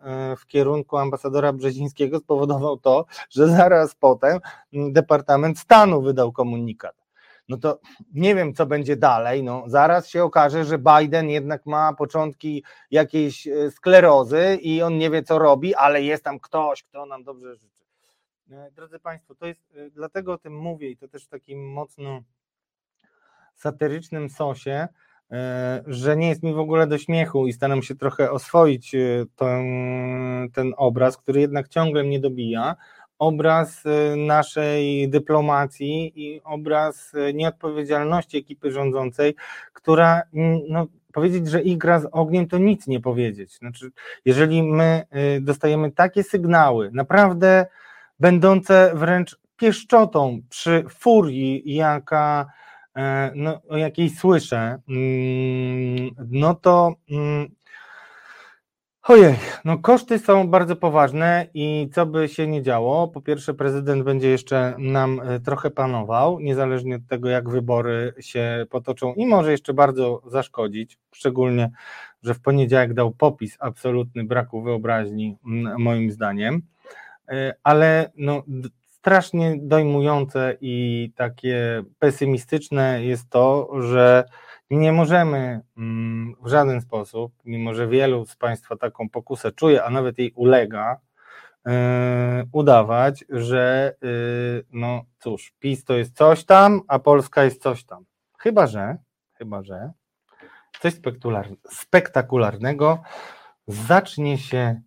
e, w kierunku ambasadora Brzezińskiego spowodował to, że zaraz potem Departament Stanu wydał komunikat no to nie wiem, co będzie dalej. No, zaraz się okaże, że Biden jednak ma początki jakiejś e, sklerozy i on nie wie, co robi, ale jest tam ktoś, kto nam dobrze życzy. E, drodzy Państwo, to jest, e, dlatego o tym mówię i to też w takim mocno satyrycznym sosie, że nie jest mi w ogóle do śmiechu i staram się trochę oswoić ten, ten obraz, który jednak ciągle mnie dobija, obraz y, naszej dyplomacji i obraz y, nieodpowiedzialności ekipy rządzącej, która no, powiedzieć, że ich gra z ogniem, to nic nie powiedzieć. Znaczy, jeżeli my y, dostajemy takie sygnały, naprawdę będące wręcz pieszczotą przy furii, jaka, e, no, o jakiej słyszę, mm, no to mm, Ojej, no koszty są bardzo poważne i co by się nie działo, po pierwsze prezydent będzie jeszcze nam e, trochę panował, niezależnie od tego jak wybory się potoczą i może jeszcze bardzo zaszkodzić, szczególnie, że w poniedziałek dał popis absolutny braku wyobraźni moim zdaniem, e, ale no strasznie dojmujące i takie pesymistyczne jest to, że nie możemy mm, w żaden sposób, mimo że wielu z Państwa taką pokusę czuje, a nawet jej ulega, yy, udawać, że yy, no cóż, PiS to jest coś tam, a Polska jest coś tam. Chyba, że, chyba, że coś spektakularnego zacznie się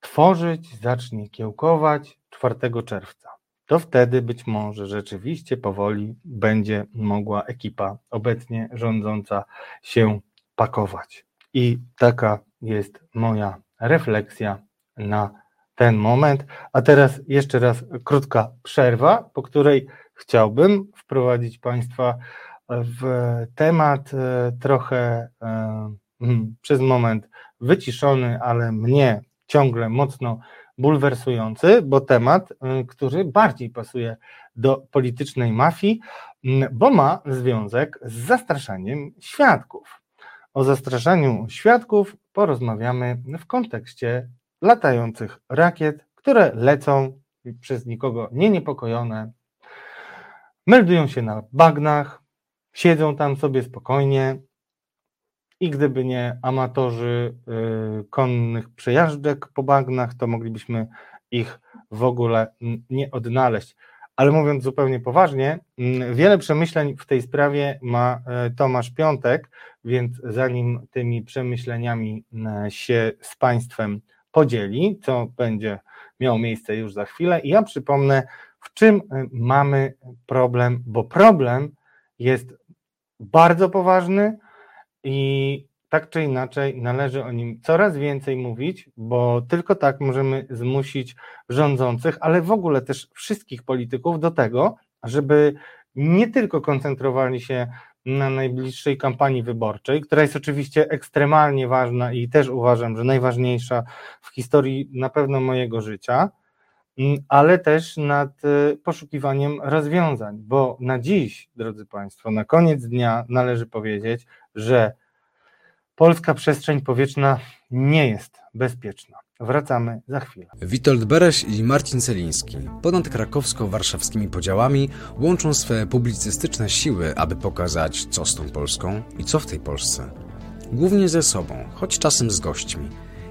tworzyć, zacznie kiełkować 4 czerwca to wtedy być może rzeczywiście powoli będzie mogła ekipa obecnie rządząca się pakować. I taka jest moja refleksja na ten moment. A teraz jeszcze raz krótka przerwa, po której chciałbym wprowadzić Państwa w temat trochę hmm, przez moment wyciszony, ale mnie ciągle mocno bulwersujący, bo temat, który bardziej pasuje do politycznej mafii, bo ma związek z zastraszaniem świadków. O zastraszaniu świadków porozmawiamy w kontekście latających rakiet, które lecą przez nikogo nie niepokojone, meldują się na bagnach, siedzą tam sobie spokojnie i gdyby nie amatorzy y, konnych przejażdżek po bagnach, to moglibyśmy ich w ogóle nie odnaleźć. Ale mówiąc zupełnie poważnie, mm, wiele przemyśleń w tej sprawie ma e, Tomasz Piątek, więc zanim tymi przemyśleniami się z Państwem podzieli, co będzie miało miejsce już za chwilę, ja przypomnę, w czym e, mamy problem, bo problem jest bardzo poważny i tak czy inaczej należy o nim coraz więcej mówić, bo tylko tak możemy zmusić rządzących, ale w ogóle też wszystkich polityków do tego, żeby nie tylko koncentrowali się na najbliższej kampanii wyborczej, która jest oczywiście ekstremalnie ważna i też uważam, że najważniejsza w historii na pewno mojego życia, ale też nad y, poszukiwaniem rozwiązań, bo na dziś, drodzy Państwo, na koniec dnia należy powiedzieć, że polska przestrzeń powietrzna nie jest bezpieczna. Wracamy za chwilę. Witold Bereś i Marcin Celiński ponad krakowsko-warszawskimi podziałami łączą swe publicystyczne siły, aby pokazać, co z tą Polską i co w tej Polsce. Głównie ze sobą, choć czasem z gośćmi.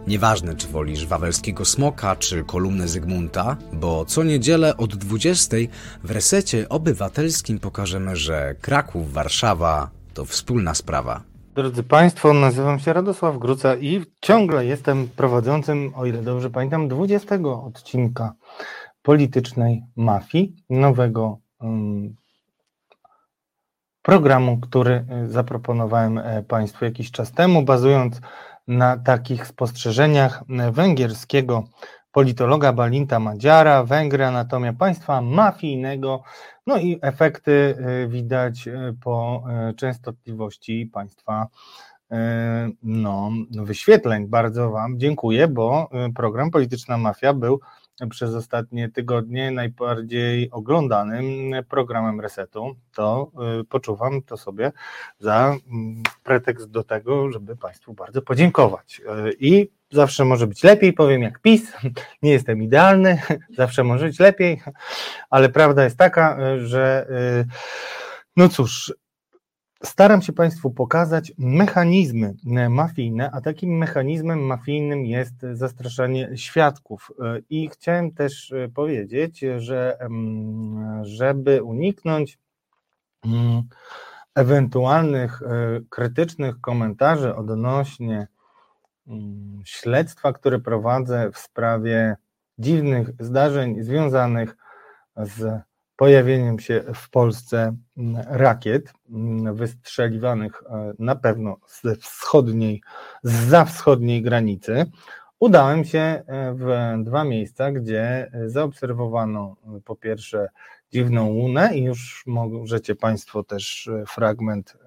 Nieważne, czy wolisz wawelskiego smoka, czy kolumnę Zygmunta, bo co niedzielę od 20 w resecie obywatelskim pokażemy, że Kraków, Warszawa to wspólna sprawa. Drodzy Państwo, nazywam się Radosław Gruca i ciągle jestem prowadzącym, o ile dobrze pamiętam, 20 odcinka politycznej mafii, nowego um, programu, który e, zaproponowałem e, Państwu jakiś czas temu, bazując na takich spostrzeżeniach e, węgierskiego politologa Balinta Madziara, Węgry, anatomia państwa mafijnego, no i efekty y, widać y, po y, częstotliwości państwa no, wyświetleń. Bardzo Wam dziękuję, bo program Polityczna Mafia był przez ostatnie tygodnie najbardziej oglądanym programem Resetu. To poczuwam to sobie za mm, pretekst do tego, żeby Państwu bardzo podziękować. I zawsze może być lepiej, powiem jak PiS, nie jestem idealny, zawsze może być lepiej, ale prawda jest taka, że y, no cóż, staram się Państwu pokazać mechanizmy mafijne, a takim mechanizmem mafijnym jest zastraszanie świadków. I chciałem też powiedzieć, że żeby uniknąć mm, ewentualnych y, krytycznych komentarzy odnośnie Mm, śledztwa, które prowadzę w sprawie dziwnych zdarzeń związanych z pojawieniem się w Polsce mm, rakiet mm, wystrzeliwanych e, na pewno ze wschodniej, za wschodniej granicy. Udałem się e, w dwa miejsca, gdzie zaobserwowano e, po pierwsze dziwną łunę i już możecie Państwo też fragment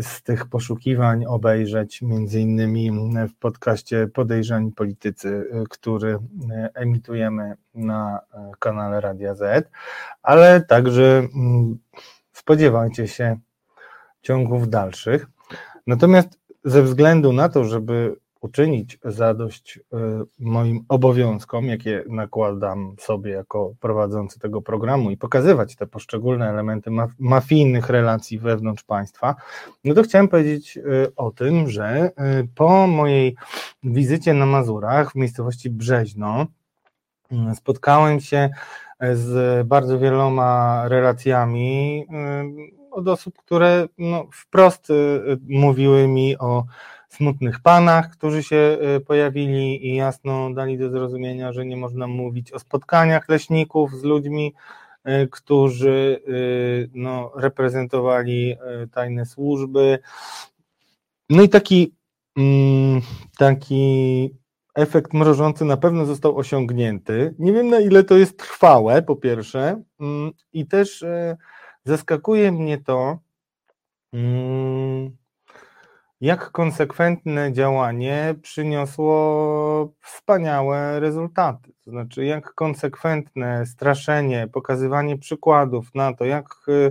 z tych poszukiwań obejrzeć między innymi w podcaście Podejrzani Politycy, który emitujemy na kanale Radia Z, ale także mm, spodziewajcie się ciągów dalszych. Natomiast ze względu na to, żeby uczynić zadość e, moim obowiązkom, jakie nakładam sobie jako prowadzący tego programu i pokazywać te poszczególne elementy mafijnych relacji wewnątrz państwa, no to chciałem powiedzieć e, o tym, że e, po mojej wizycie na Mazurach w miejscowości Brzeźno spotkałem się z bardzo wieloma relacjami od osób, które no, wprost mówiły mi o smutnych panach, którzy się y, pojawili i jasno dali do zrozumienia, że nie można mówić o spotkaniach leśników z ludźmi, y, którzy y, no, reprezentowali tajne służby. No i taki, mm, taki efekt mrożący na pewno został osiągnięty. Nie wiem na ile to jest trwałe, po pierwsze, mm, i też e, zaskakuje mnie to, mm, jak konsekwentne działanie przyniosło wspaniałe rezultaty. To znaczy, jak konsekwentne straszenie, pokazywanie przykładów na to, jak e,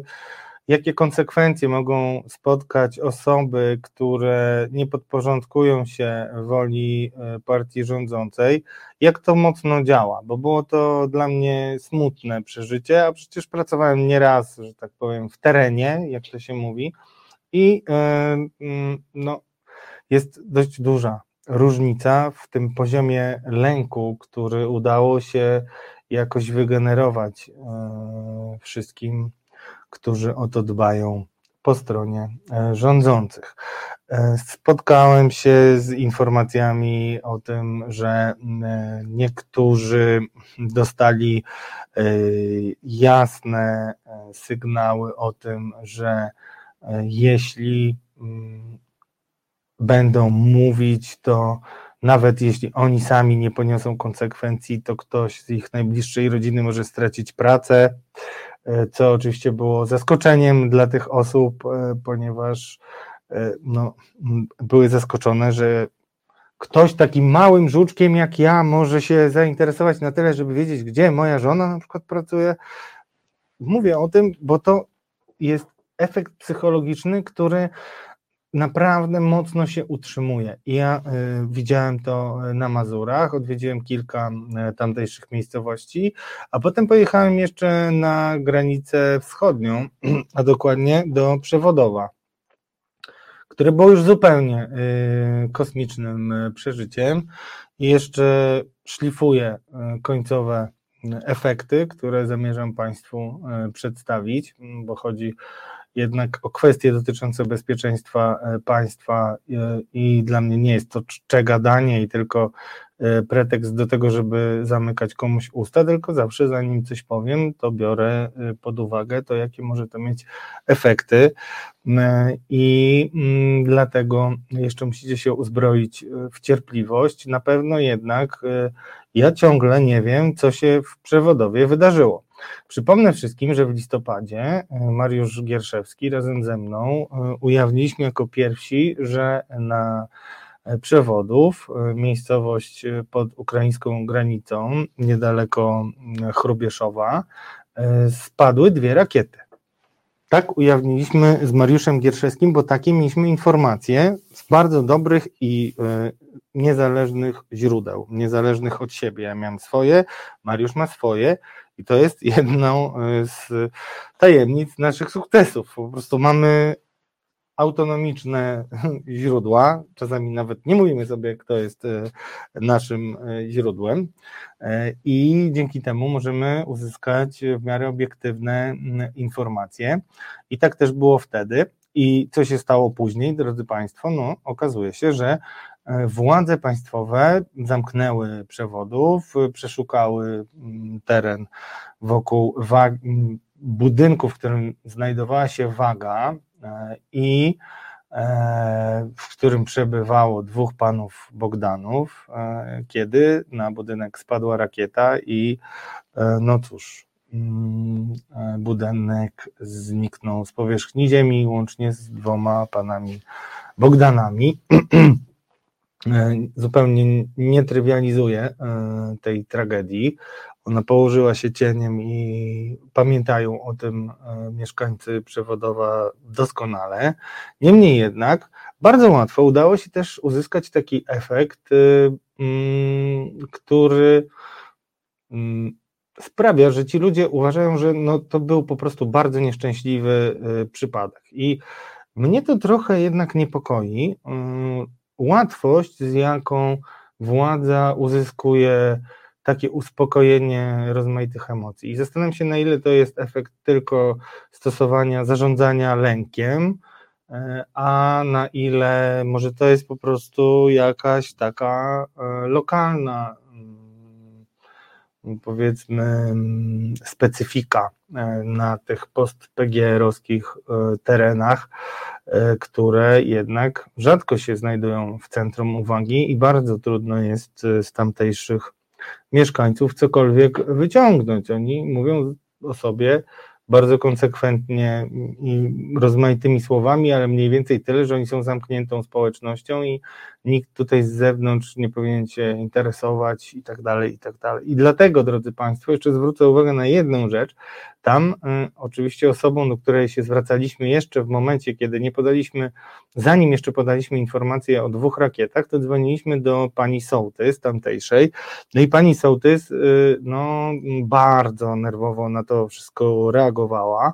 jakie konsekwencje mogą spotkać osoby, które nie podporządkują się woli e, partii rządzącej, jak to mocno działa, bo było to dla mnie smutne przeżycie, a przecież pracowałem nieraz, że tak powiem, w terenie, jak to się mówi, i e, mm, no, jest dość duża różnica w tym poziomie lęku, który udało się jakoś wygenerować e, wszystkim którzy o to dbają po stronie e, rządzących. Spotkałem się z informacjami o tym, że niektórzy dostali jasne sygnały o tym, że jeśli będą mówić, to nawet jeśli oni sami nie poniosą konsekwencji, to ktoś z ich najbliższej rodziny może stracić pracę. E, co oczywiście było zaskoczeniem dla tych osób, e, ponieważ e, no, były zaskoczone, że ktoś takim małym żuczkiem jak ja może się zainteresować na tyle, żeby wiedzieć, gdzie moja żona na przykład pracuje. Mówię o tym, bo to jest efekt psychologiczny, który naprawdę mocno się utrzymuje. Ja y, widziałem to na Mazurach, odwiedziłem kilka y, tamtejszych miejscowości, a potem pojechałem jeszcze na granicę wschodnią, a dokładnie do Przewodowa, które było już zupełnie y, kosmicznym przeżyciem i jeszcze szlifuję końcowe efekty, które zamierzam Państwu przedstawić, bo chodzi jednak o kwestie dotyczące bezpieczeństwa e, państwa e, i dla mnie nie jest to gadanie i tylko e, pretekst do tego, żeby zamykać komuś usta, tylko zawsze zanim coś powiem, to biorę pod uwagę to, jakie może to mieć efekty i mm, dlatego jeszcze musicie się uzbroić w cierpliwość. Na pewno jednak ja ciągle nie wiem, co się w przewodowie wydarzyło. Przypomnę wszystkim, że w listopadzie e, Mariusz Gierszewski razem ze mną e, ujawniliśmy jako pierwsi, że na e, przewodów, miejscowość pod ukraińską granicą, niedaleko Chrubieszowa, spadły dwie rakiety. Tak ujawniliśmy z Mariuszem Gierszewskim, bo takie mieliśmy informacje z bardzo dobrych i niezależnych źródeł, niezależnych od siebie. Ja miałem swoje, Mariusz ma swoje i to jest jedną e, z tajemnic naszych sukcesów. Po prostu mamy autonomiczne źródła, czasami nawet nie mówimy sobie, kto jest e, naszym e, źródłem, i dzięki temu możemy uzyskać w miarę obiektywne informacje. I tak też było wtedy. I co się stało później, drodzy Państwo? No, okazuje się, że władze państwowe zamknęły przewodów, przeszukały mm, teren wokół budynku, w którym znajdowała się waga e, i e, w którym przebywało dwóch panów Bogdanów, kiedy na budynek spadła rakieta i no cóż, mm, budynek zniknął z powierzchni ziemi łącznie z dwoma panami Bogdanami. E, zupełnie nie trywializuje e, tej tragedii. Ona położyła się cieniem i pamiętają o tym e, mieszkańcy przewodowa doskonale. Niemniej jednak bardzo łatwo udało się też uzyskać taki efekt, mm, który mm, sprawia, że ci ludzie uważają, że no, to był po prostu bardzo nieszczęśliwy przypadek. I mnie to trochę jednak niepokoi łatwość, z jaką władza uzyskuje takie uspokojenie rozmaitych emocji. I zastanawiam się, na ile to jest efekt tylko stosowania, zarządzania lękiem, e, a na ile może to jest po prostu jakaś taka e, lokalna, powiedzmy, mm, specyfika e, na tych post-PGR-owskich terenach, które jednak rzadko się znajdują w centrum uwagi i bardzo trudno jest z tamtejszych mieszkańców cokolwiek wyciągnąć. Oni mówią o sobie bardzo konsekwentnie i rozmaitymi słowami, ale mniej więcej tyle, że oni są zamkniętą społecznością i nikt tutaj z zewnątrz nie powinien się interesować i tak dalej, i tak dalej. I dlatego, drodzy Państwo, jeszcze zwrócę uwagę na jedną rzecz. Tam y, oczywiście osobą, do której się zwracaliśmy jeszcze w momencie, kiedy nie podaliśmy, zanim jeszcze podaliśmy informację o dwóch rakietach, to dzwoniliśmy do pani Sołtys tamtejszej. No i pani Sołtys y, no, bardzo nerwowo na to wszystko reagowała.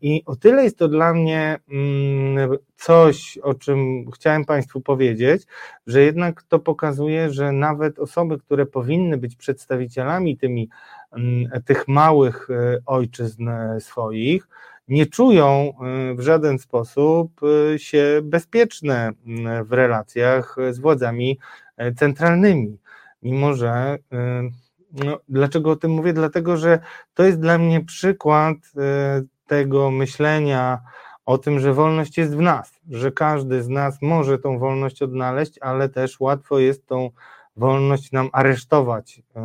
I o tyle jest to dla mnie mm, coś, o czym chciałem Państwu powiedzieć, że jednak to pokazuje, że nawet osoby, które powinny być przedstawicielami tymi, mm, tych małych e, ojczyzn e, swoich, nie czują e, w żaden sposób się bezpieczne mm, w relacjach z władzami centralnymi. Mimo, że no, dlaczego o tym mówię? Dlatego, że to jest dla mnie przykład tego myślenia o tym, że wolność jest w nas, że każdy z nas może tą wolność odnaleźć, ale też łatwo jest tą wolność nam aresztować. Yy,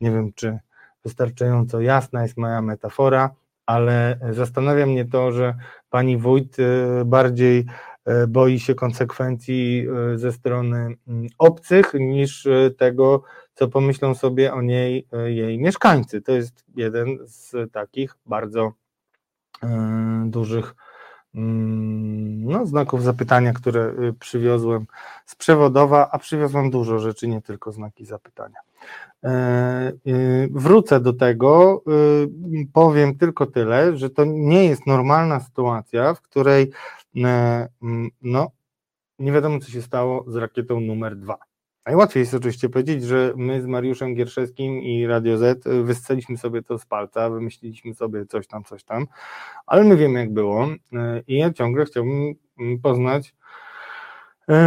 nie wiem, czy wystarczająco jasna jest moja metafora, ale zastanawia mnie to, że pani wójt yy, bardziej yy, boi się konsekwencji ze strony mm, obcych niż tego, co pomyślą sobie o niej e, jej mieszkańcy. To jest jeden z takich bardzo e, dużych mm, no, znaków zapytania, które e, przywiozłem z przewodowa, a przywiozłem dużo rzeczy, nie tylko znaki zapytania. Wrócę do tego, powiem tylko tyle, że to nie jest normalna sytuacja, w której no, nie wiadomo, co się stało z rakietą numer dwa. Najłatwiej jest oczywiście powiedzieć, że my z Mariuszem Gierszewskim i Radio Z wysceliśmy sobie to z palca, wymyśliliśmy sobie coś tam, coś tam, ale my wiemy jak było i ja ciągle chciałbym poznać E,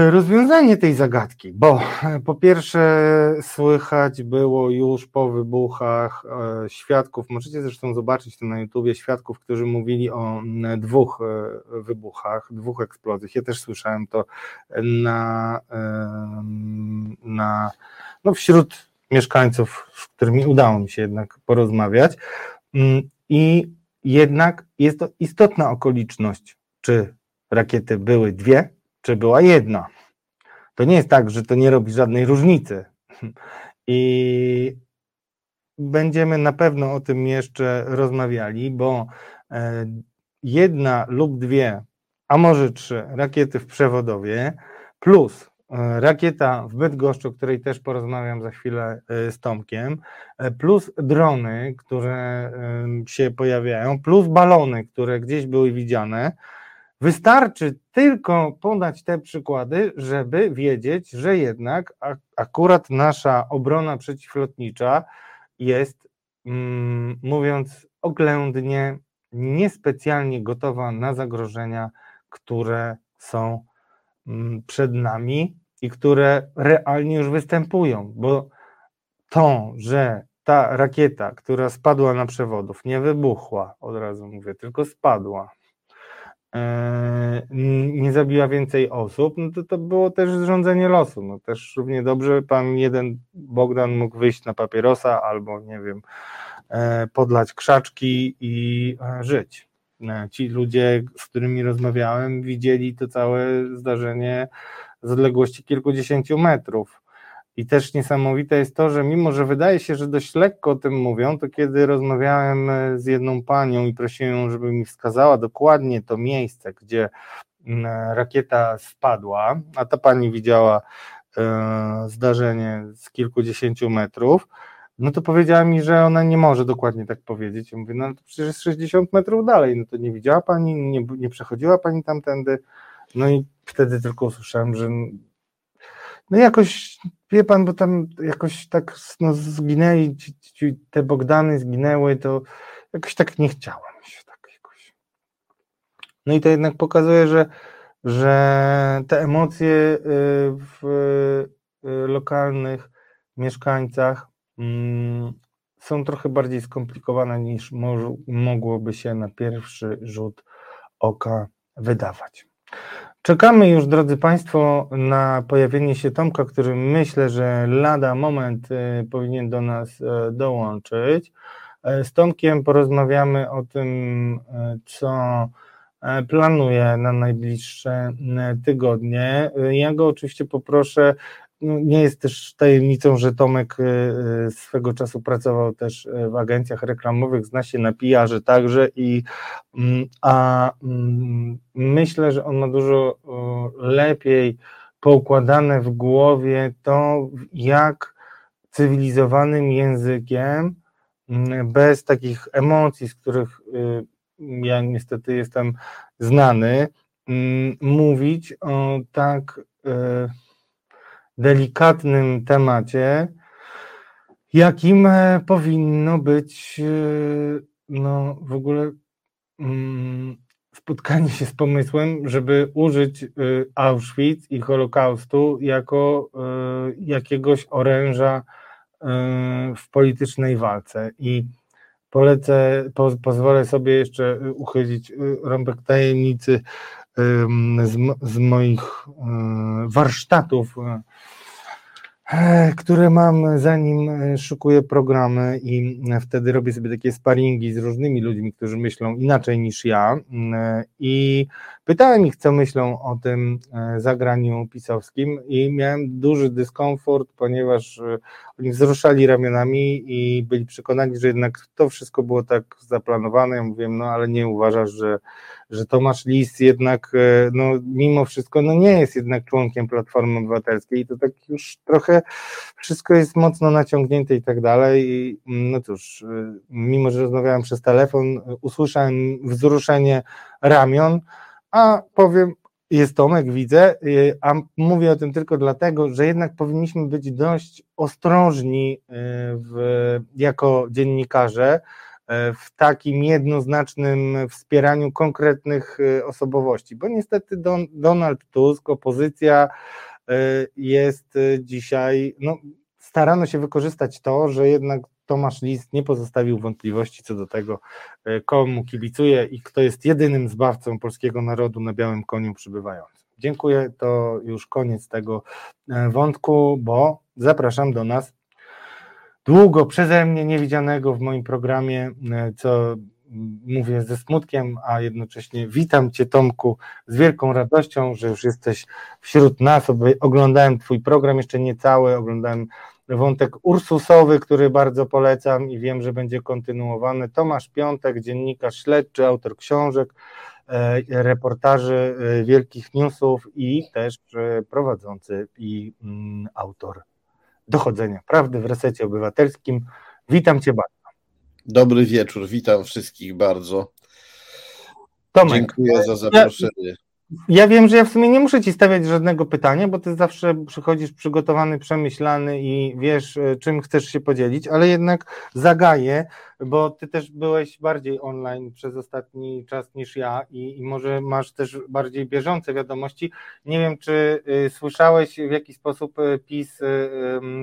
rozwiązanie tej zagadki, bo e, po pierwsze słychać było już po wybuchach e, świadków, możecie zresztą zobaczyć to na YouTubie, świadków, którzy mówili o dwóch wybuchach, dwóch eksplozjach. Ja też słyszałem to na, na no wśród mieszkańców, z którymi udało mi się jednak porozmawiać. Mm, I jednak jest to istotna okoliczność, czy rakiety były dwie, czy była jedna. To nie jest tak, że to nie robi żadnej różnicy. I będziemy na pewno o tym jeszcze rozmawiali, bo e, jedna lub dwie, a może trzy rakiety w przewodowie, plus e, rakieta w Bydgoszczu, o której też porozmawiam za chwilę e, z Tomkiem, plus drony, które się pojawiają, plus balony, które gdzieś były widziane, Wystarczy tylko podać te przykłady, żeby wiedzieć, że jednak akurat nasza obrona przeciwlotnicza jest, mm, mówiąc oględnie, niespecjalnie gotowa na zagrożenia, które są mm, przed nami i które realnie już występują, bo to, że ta rakieta, która spadła na przewodów, nie wybuchła, od razu mówię, tylko spadła, nie zabiła więcej osób, no to to było też zrządzenie losu. No też równie dobrze pan jeden Bogdan mógł wyjść na papierosa albo nie wiem, e, podlać krzaczki i e, żyć. Ci ludzie, z którymi rozmawiałem, widzieli to całe zdarzenie z odległości kilkudziesięciu metrów. I też niesamowite jest to, że mimo, że wydaje się, że dość lekko o tym mówią, to kiedy rozmawiałem e, z jedną panią i prosiłem ją, żeby mi wskazała dokładnie to miejsce, gdzie mm, rakieta spadła, a ta pani widziała e, zdarzenie z kilkudziesięciu metrów, no to powiedziała mi, że ona nie może dokładnie tak powiedzieć. Ja mówię, no to przecież jest 60 metrów dalej, no to nie widziała pani, nie, nie przechodziła pani tamtędy. No i wtedy tylko usłyszałem, że no jakoś, wie pan, bo tam jakoś tak no, zginęli, ci, ci, te Bogdany zginęły, to jakoś tak nie chciałem się tak jakoś. No i to jednak pokazuje, że, że te emocje y, w y, lokalnych mieszkańcach mm, są trochę bardziej skomplikowane niż mogłoby się na pierwszy rzut oka wydawać. Czekamy już, drodzy Państwo, na pojawienie się Tomka, który myślę, że lada moment y, powinien do nas y, dołączyć. Y, z Tomkiem porozmawiamy o tym, co planuje na najbliższe tygodnie. Ja go oczywiście poproszę no, nie jest też tajemnicą, że Tomek e, e, swego czasu pracował też e, w agencjach reklamowych, zna się na PR-ze także i mm, a mm, myślę, że on ma dużo lepiej poukładane w głowie to, jak cywilizowanym językiem, mm, bez takich emocji, z których ja niestety jestem znany, mówić o tak delikatnym temacie, jakim e, powinno być e, no, w ogóle mm, spotkanie się z pomysłem, żeby użyć e, Auschwitz i Holokaustu jako jakiegoś oręża w politycznej walce. I polecę, po, pozwolę sobie jeszcze uchylić rąbek tajemnicy z, z moich warsztatów E, które mam zanim e, szukuję programy i e, wtedy robię sobie takie sparingi z różnymi ludźmi, którzy myślą inaczej niż ja i pytałem ich, co myślą o tym zagraniu pisowskim i miałem duży dyskomfort, ponieważ oni wzruszali ramionami i byli przekonani, że jednak to wszystko było tak zaplanowane. Ja mówiłem, no ale nie uważasz, że że Tomasz Lis jednak, e, no mimo wszystko, no nie jest jednak członkiem Platformy Obywatelskiej i to tak już trochę wszystko jest mocno naciągnięte i tak dalej i no cóż, e, mimo że rozmawiałem przez telefon, usłyszałem wzruszenie ramion, a powiem, jest Tomek, widzę, e, a mówię o tym tylko dlatego, że jednak powinniśmy być dość ostrożni w, jako dziennikarze, E, w takim jednoznacznym wspieraniu konkretnych osobowości, bo niestety Don, Donald Tusk, opozycja jest dzisiaj, no, starano się wykorzystać to, że jednak Tomasz List nie pozostawił wątpliwości co do tego, komu kibicuje i kto jest jedynym zbawcą polskiego narodu na białym koniu przybywającym. Dziękuję, to już koniec tego wątku, bo zapraszam do nas długo przeze mnie niewidzianego w moim programie, e, co mówię ze smutkiem, a jednocześnie witam Cię Tomku z wielką radością, że już jesteś wśród nas. Oglądałem Twój program, jeszcze nie cały, oglądałem wątek Ursusowy, który bardzo polecam i wiem, że będzie kontynuowany. Tomasz Piątek, dziennikarz śledczy, autor książek, e, reportaży e, wielkich newsów i też prowadzący i mm, autor dochodzenia prawdy w resecie obywatelskim. Witam Cię bardzo. Dobry wieczór, witam wszystkich bardzo. Tomek, Dziękuję za zaproszenie. Ja, wiem, że ja w sumie nie muszę ci stawiać żadnego pytania, bo ty zawsze przychodzisz przygotowany, przemyślany i wiesz, e, czym chcesz się podzielić, ale jednak zagaję, bo ty też byłeś bardziej online przez ostatni czas niż ja i, i może masz też bardziej bieżące wiadomości. Nie wiem, czy y, słyszałeś, w jaki sposób y, PiS y,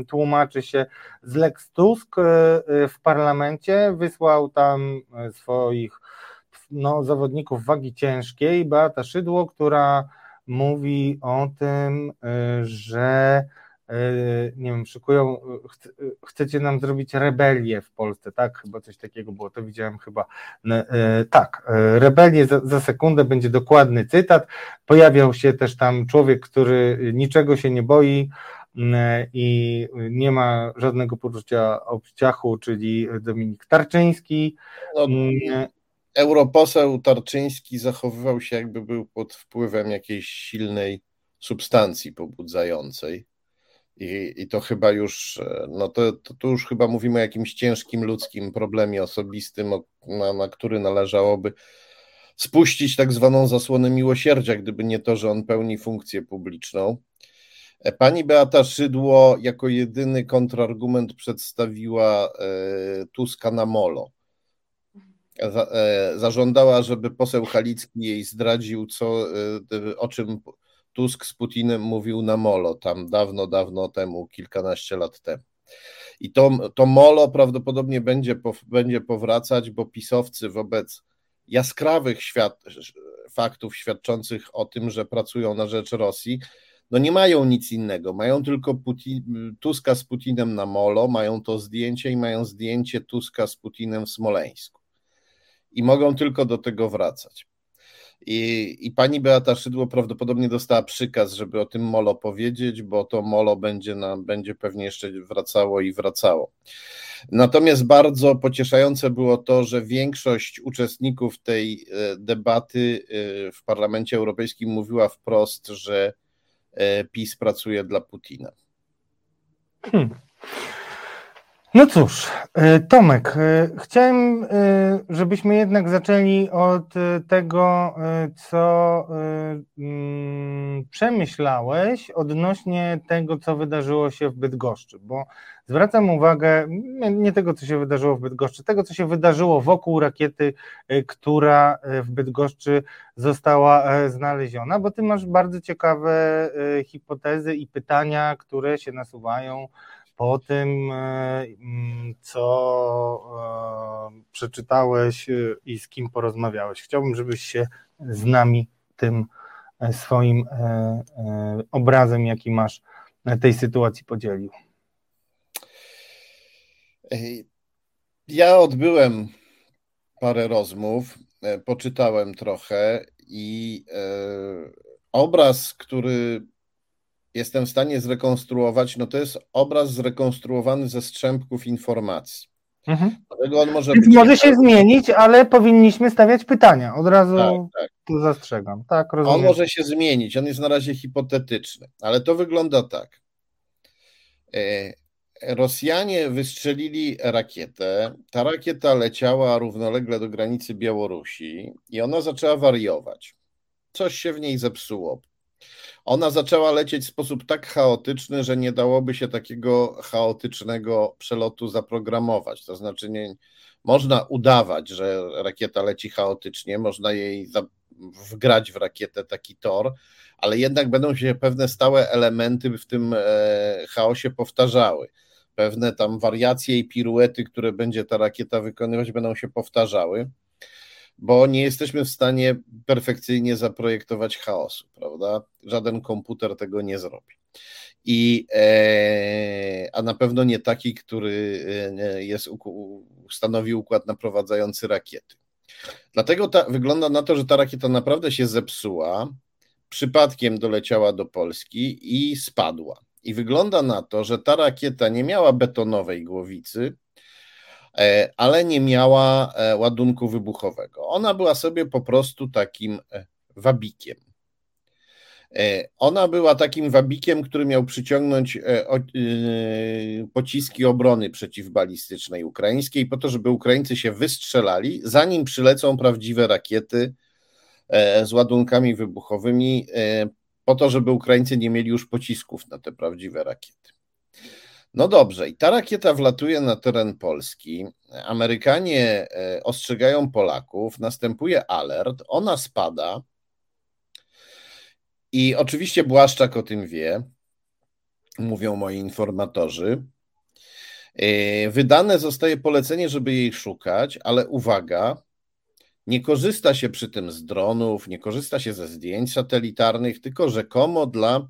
tłumaczy się z Lex Tusk y, y, w parlamencie, wysłał tam y, swoich no, zawodników wagi ciężkiej, Beata Szydło, która mówi o tym, y, że y, nie wiem, szykują, y, chcecie nam zrobić rebelię w Polsce, tak? Chyba coś takiego było, to widziałem chyba. Tak, rebelię za, za sekundę będzie dokładny cytat. Pojawiał się też tam człowiek, który niczego się nie boi, i nie ma żadnego poczucia obciachu, czyli Dominik Tarczyński. No, europoseł Tarczyński zachowywał się, jakby był pod wpływem jakiejś silnej substancji pobudzającej. I, i to chyba już, no to, to, to, już chyba mówimy o jakimś ciężkim ludzkim problemie osobistym, na, na który należałoby spuścić tak zwaną zasłonę miłosierdzia, gdyby nie to, że on pełni funkcję publiczną. Pani Beata Szydło jako jedyny kontrargument przedstawiła e, Tuska na molo E, zażądała, żeby poseł Halicki jej zdradził, co, e, o czym Tusk z Putinem mówił na Molo, tam dawno, dawno temu, kilkanaście lat temu. I to, to Molo prawdopodobnie będzie, będzie powracać, bo pisowcy wobec jaskrawych świat, faktów świadczących o tym, że pracują na rzecz Rosji, no nie mają nic innego. Mają tylko Putin, Tuska z Putinem na molo, mają to zdjęcie i mają zdjęcie Tuska z Putinem w Smoleńsku. I mogą tylko do tego wracać. I, I pani Beata Szydło prawdopodobnie dostała przykaz, żeby o tym molo powiedzieć, bo to molo będzie, na, będzie pewnie jeszcze wracało i wracało. Natomiast bardzo pocieszające było to, że większość uczestników tej e, debaty e, w Parlamencie Europejskim mówiła wprost, że e, PiS pracuje dla Putina. Hmm. No cóż, e, Tomek, e, chciałem, e, żebyśmy jednak zaczęli od tego, co mm, przemyślałeś odnośnie tego, co wydarzyło się w Bydgoszczy, bo zwracam uwagę nie tego, co się wydarzyło w Bydgoszczy, tego, co się wydarzyło wokół rakiety, która w Bydgoszczy została znaleziona, bo ty masz bardzo ciekawe hipotezy i pytania, które się nasuwają po tym, e, mm, co e, przeczytałeś e, i z kim porozmawiałeś. Chciałbym, żebyś się z nami tym swoim obrazem, jaki masz tej sytuacji podzielił. Ja odbyłem parę rozmów, poczytałem trochę i obraz, który jestem w stanie zrekonstruować, no to jest obraz zrekonstruowany ze strzępków informacji. Mhm. Dlatego on może, być może się zmienić, ale powinniśmy stawiać pytania. Od razu tak, tak. tu zastrzegam. Tak, rozumiem. On może się zmienić, on jest na razie hipotetyczny, ale to wygląda tak. E, Rosjanie wystrzelili rakietę. Ta rakieta leciała równolegle do granicy Białorusi i ona zaczęła wariować. Coś się w niej zepsuło ona zaczęła lecieć w sposób tak chaotyczny, że nie dałoby się takiego chaotycznego przelotu zaprogramować. To znaczy, nie, można udawać, że rakieta leci chaotycznie, można jej za, wgrać w rakietę taki tor, ale jednak będą się pewne stałe elementy w tym e, chaosie powtarzały. Pewne tam wariacje i piruety, które będzie ta rakieta wykonywać, będą się powtarzały bo nie jesteśmy w stanie perfekcyjnie zaprojektować chaosu, prawda? Żaden komputer tego nie zrobi. I, e, a na pewno nie taki, który e, jest, stanowi układ naprowadzający rakiety. Dlatego ta, wygląda na to, że ta rakieta naprawdę się zepsuła, przypadkiem doleciała do Polski i spadła. I wygląda na to, że ta rakieta nie miała betonowej głowicy, ale nie miała e, ładunku wybuchowego. Ona była sobie po prostu takim e, wabikiem. Ona była takim wabikiem, który miał przyciągnąć pociski obrony przeciwbalistycznej ukraińskiej, po to, żeby Ukraińcy się wystrzelali, zanim przylecą prawdziwe rakiety z ładunkami wybuchowymi, po to, żeby Ukraińcy nie mieli już pocisków na te prawdziwe rakiety. No dobrze, i ta rakieta wlatuje na teren Polski. Amerykanie e, ostrzegają Polaków, następuje alert, ona spada. I oczywiście Błaszczak o tym wie, mówią moi informatorzy. E, wydane zostaje polecenie, żeby jej szukać, ale uwaga, nie korzysta się przy tym z dronów, nie korzysta się ze zdjęć satelitarnych, tylko rzekomo dla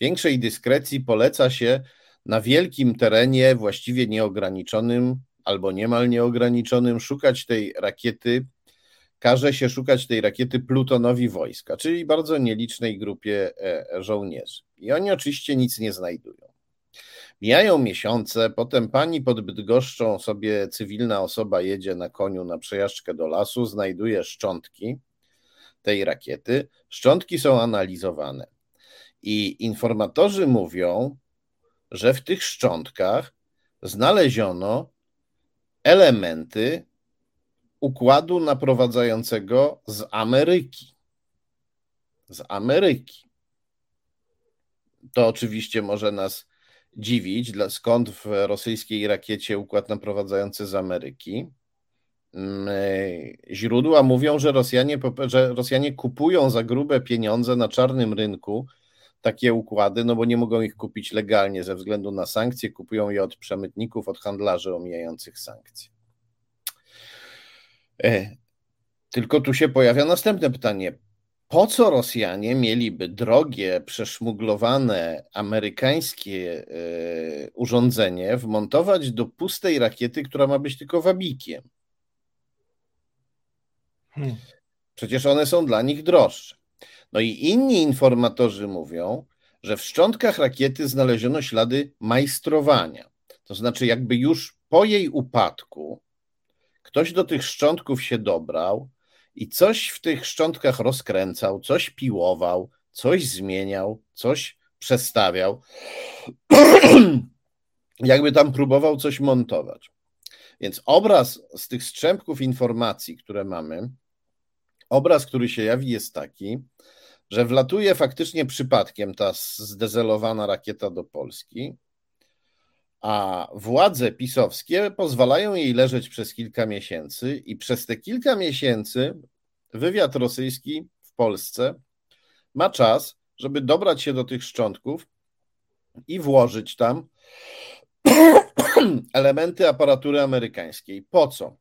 większej dyskrecji poleca się na wielkim terenie, właściwie nieograniczonym albo niemal nieograniczonym, szukać tej rakiety, każe się szukać tej rakiety Plutonowi wojska, czyli bardzo nielicznej grupie e, żołnierzy. I oni oczywiście nic nie znajdują. Mijają miesiące, potem pani pod Bydgoszczą sobie cywilna osoba jedzie na koniu na przejażdżkę do lasu, znajduje szczątki tej rakiety. Szczątki są analizowane. I informatorzy mówią, że w tych szczątkach znaleziono elementy układu naprowadzającego z Ameryki. Z Ameryki. To oczywiście może nas dziwić, skąd w rosyjskiej rakiecie układ naprowadzający z Ameryki. Mm, źródła mówią, że Rosjanie, że Rosjanie kupują za grube pieniądze na czarnym rynku takie układy, no bo nie mogą ich kupić legalnie ze względu na sankcje, kupują je od przemytników, od handlarzy omijających sankcje. E, tylko tu się pojawia następne pytanie. po co Rosjanie mieliby drogie, przeszmuglowane amerykańskie e, urządzenie wmontować do pustej rakiety, która ma być tylko wabikiem? Hmm. Przecież one są dla nich droższe. No i inni informatorzy mówią, że w szczątkach rakiety znaleziono ślady majstrowania. To znaczy, jakby już po jej upadku ktoś do tych szczątków się dobrał i coś w tych szczątkach rozkręcał, coś piłował, coś zmieniał, coś przestawiał, jakby tam próbował coś montować. Więc obraz z tych strzępków informacji, które mamy, obraz, który się jawi, jest taki, że wlatuje faktycznie przypadkiem ta zdezelowana rakieta do Polski, a władze pisowskie pozwalają jej leżeć przez kilka miesięcy, i przez te kilka miesięcy wywiad rosyjski w Polsce ma czas, żeby dobrać się do tych szczątków i włożyć tam elementy aparatury amerykańskiej. Po co?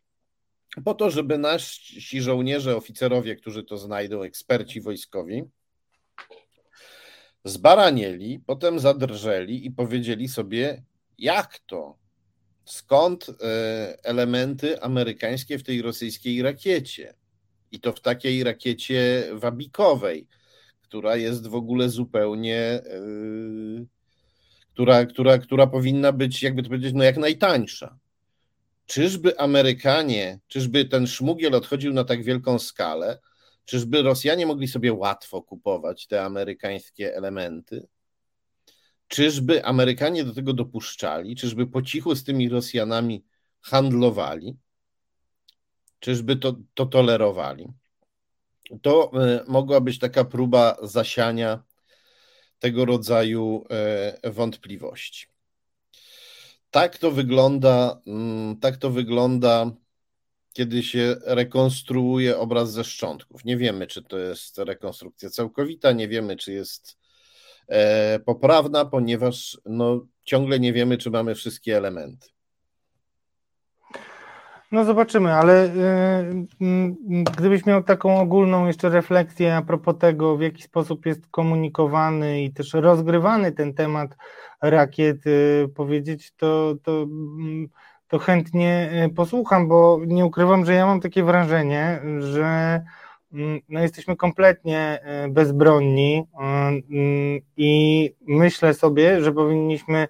Po to, żeby nasi żołnierze, oficerowie, którzy to znajdą, eksperci wojskowi, zbaranieli, potem zadrżeli i powiedzieli sobie, jak to? Skąd e, elementy amerykańskie w tej rosyjskiej rakiecie? I to w takiej rakiecie wabikowej, która jest w ogóle zupełnie, e, która, która, która powinna być, jakby to powiedzieć, no jak najtańsza. Czyżby Amerykanie, czyżby ten szmugiel odchodził na tak wielką skalę? Czyżby Rosjanie mogli sobie łatwo kupować te amerykańskie elementy? Czyżby Amerykanie do tego dopuszczali? Czyżby po cichu z tymi Rosjanami handlowali? Czyżby to, to tolerowali? To e, mogła być taka próba zasiania tego rodzaju e, wątpliwości. Tak to wygląda, mm, tak to wygląda, kiedy się rekonstruuje obraz ze szczątków. Nie wiemy, czy to jest rekonstrukcja całkowita, nie wiemy, czy jest E, poprawna, ponieważ no, ciągle nie wiemy, czy mamy wszystkie elementy. No zobaczymy, ale y, gdybyś miał taką ogólną jeszcze refleksję a propos tego, w jaki sposób jest komunikowany i też rozgrywany ten temat rakiet, y, powiedzieć, to, to, to chętnie y, posłucham, bo nie ukrywam, że ja mam takie wrażenie, że Mm, no jesteśmy kompletnie e, bezbronni mm, i myślę sobie, że powinniśmy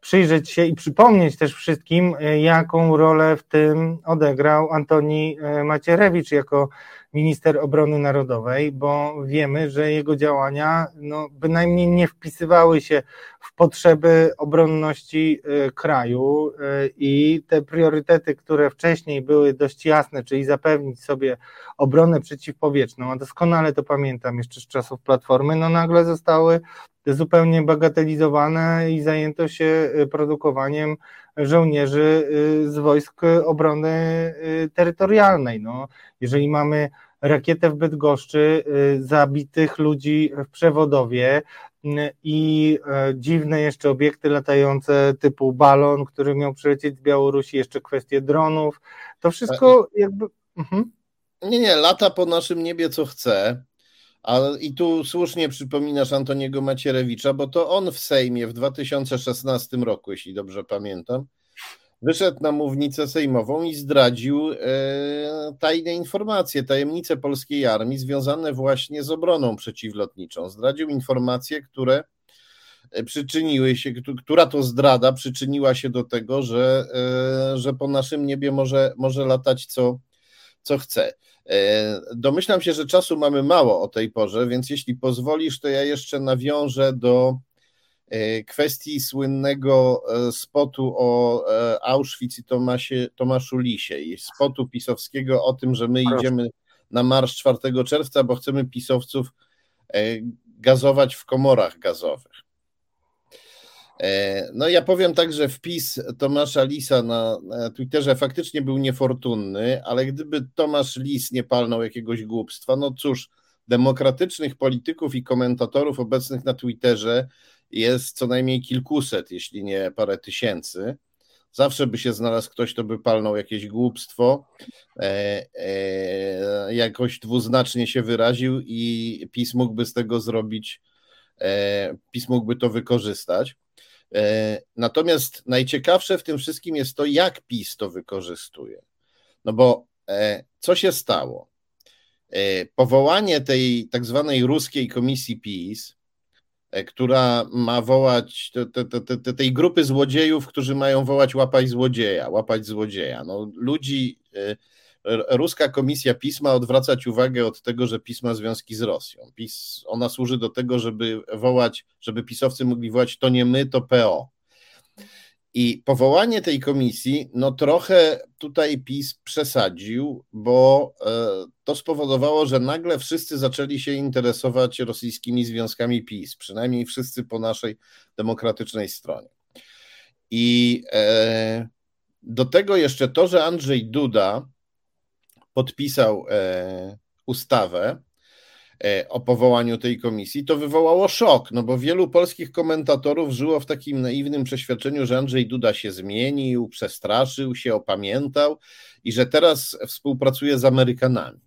przyjrzeć się i przypomnieć też wszystkim, e, jaką rolę w tym odegrał Antoni e, Macierewicz jako minister obrony narodowej, bo wiemy, że jego działania no, bynajmniej nie wpisywały się w potrzeby obronności y, kraju y, i te priorytety, które wcześniej były dość jasne, czyli zapewnić sobie obronę przeciwpowietrzną, a doskonale to pamiętam jeszcze z czasów Platformy, no nagle zostały zupełnie bagatelizowane i zajęto się y, produkowaniem żołnierzy z wojsk obrony terytorialnej. No, jeżeli mamy rakietę w Bydgoszczy, y, zabitych ludzi w przewodowie y, i e, dziwne jeszcze obiekty latające typu balon, który miał przylecieć z Białorusi, jeszcze kwestie dronów. To wszystko jakby. Mhm. Nie, nie, lata po naszym niebie co chce. Ale i tu słusznie przypominasz Antoniego Macierewicza, bo to on w Sejmie w 2016 roku, jeśli dobrze pamiętam, wyszedł na mównicę sejmową i zdradził e, tajne informacje, tajemnice polskiej armii związane właśnie z obroną przeciwlotniczą. Zdradził informacje, które e, przyczyniły się, która to zdrada przyczyniła się do tego, że, e, że po naszym niebie może, może latać co, co chce. Domyślam się, że czasu mamy mało o tej porze, więc jeśli pozwolisz, to ja jeszcze nawiążę do kwestii słynnego e, spotu o e, Auschwitz i Tomasie, Tomaszu Lisie i spotu pisowskiego o tym, że my idziemy na marsz 4 czerwca, bo chcemy pisowców gazować w komorach gazowych. No ja powiem tak, że wpis Tomasza Lisa na Twitterze faktycznie był niefortunny, ale gdyby Tomasz Lis nie palnął jakiegoś głupstwa, no cóż, demokratycznych polityków i komentatorów obecnych na Twitterze jest co najmniej kilkuset, jeśli nie parę tysięcy. Zawsze by się znalazł ktoś, kto by palnął jakieś głupstwo, e, e, jakoś dwuznacznie się wyraził i PiS mógłby z tego zrobić, e, PiS mógłby to wykorzystać. E, natomiast najciekawsze w tym wszystkim jest to, jak PiS to wykorzystuje. No bo e, co się stało? E, powołanie tej tak zwanej ruskiej komisji PiS, która ma wołać te, te, te, tej grupy złodziejów, którzy mają wołać łapać złodzieja, łapać złodzieja. No, ludzi ruska komisja PiS ma odwracać uwagę od tego, że PiS ma związki z Rosją. PiS, ona służy do tego, żeby wołać, żeby pisowcy mogli wołać to nie my, to PO. I powołanie tej komisji, no trochę tutaj PiS przesadził, bo e, to spowodowało, że nagle wszyscy zaczęli się interesować rosyjskimi związkami PiS, przynajmniej wszyscy po naszej demokratycznej stronie. I e, do tego jeszcze to, że Andrzej Duda podpisał e, ustawę o powołaniu tej komisji, to wywołało szok, no bo wielu polskich komentatorów żyło w takim naiwnym przeświadczeniu, że Andrzej Duda się zmienił, przestraszył się, opamiętał i że teraz współpracuje z Amerykanami,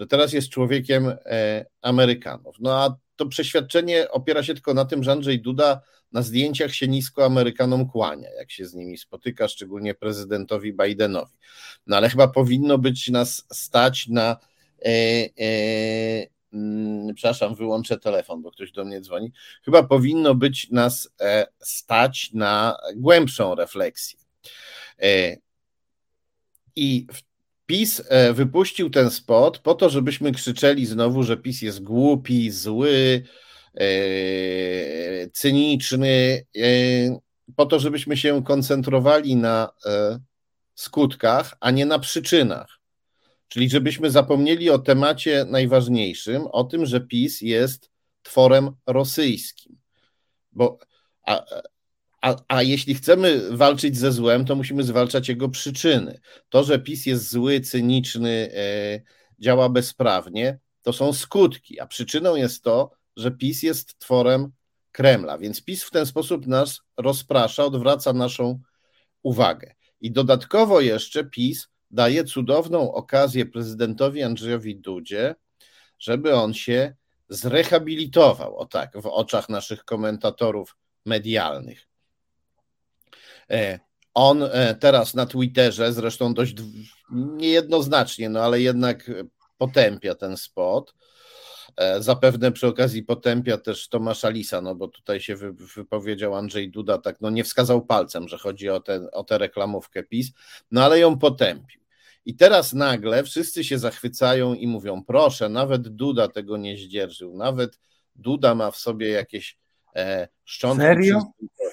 że teraz jest człowiekiem e, Amerykanów. No a to przeświadczenie opiera się tylko na tym, że Andrzej Duda na zdjęciach się nisko Amerykanom kłania, jak się z nimi spotyka, szczególnie prezydentowi Bidenowi. No ale chyba powinno być nas stać na. E, e, przepraszam, wyłączę telefon, bo ktoś do mnie dzwoni. Chyba powinno być nas e, stać na głębszą refleksję. E, I PiS e, wypuścił ten spot po to, żebyśmy krzyczeli znowu, że PiS jest głupi, zły, cyniczny, po to, żebyśmy się koncentrowali na skutkach, a nie na przyczynach. Czyli żebyśmy zapomnieli o temacie najważniejszym, o tym, że PiS jest tworem rosyjskim. Bo a, a, a jeśli chcemy walczyć ze złem, to musimy zwalczać jego przyczyny. To, że PiS jest zły, cyniczny, e, działa bezprawnie, to są skutki, a przyczyną jest to, że PiS jest tworem Kremla. Więc PiS w ten sposób nas rozprasza, odwraca naszą uwagę. I dodatkowo jeszcze PiS daje cudowną okazję prezydentowi Andrzejowi Dudzie, żeby on się zrehabilitował, o tak, w oczach naszych komentatorów medialnych. E, on e, teraz na Twitterze, zresztą dość niejednoznacznie, no ale jednak potępia ten spot. E, zapewne przy okazji potępia też Tomasza Lisa, no bo tutaj się wypowiedział Andrzej Duda, tak no nie wskazał palcem, że chodzi o, tę o tę reklamówkę PiS, no ale ją potępił. I teraz nagle wszyscy się zachwycają i mówią, proszę, nawet Duda tego nie zdzierżył, nawet Duda ma w sobie jakieś e, szczątki. Serio?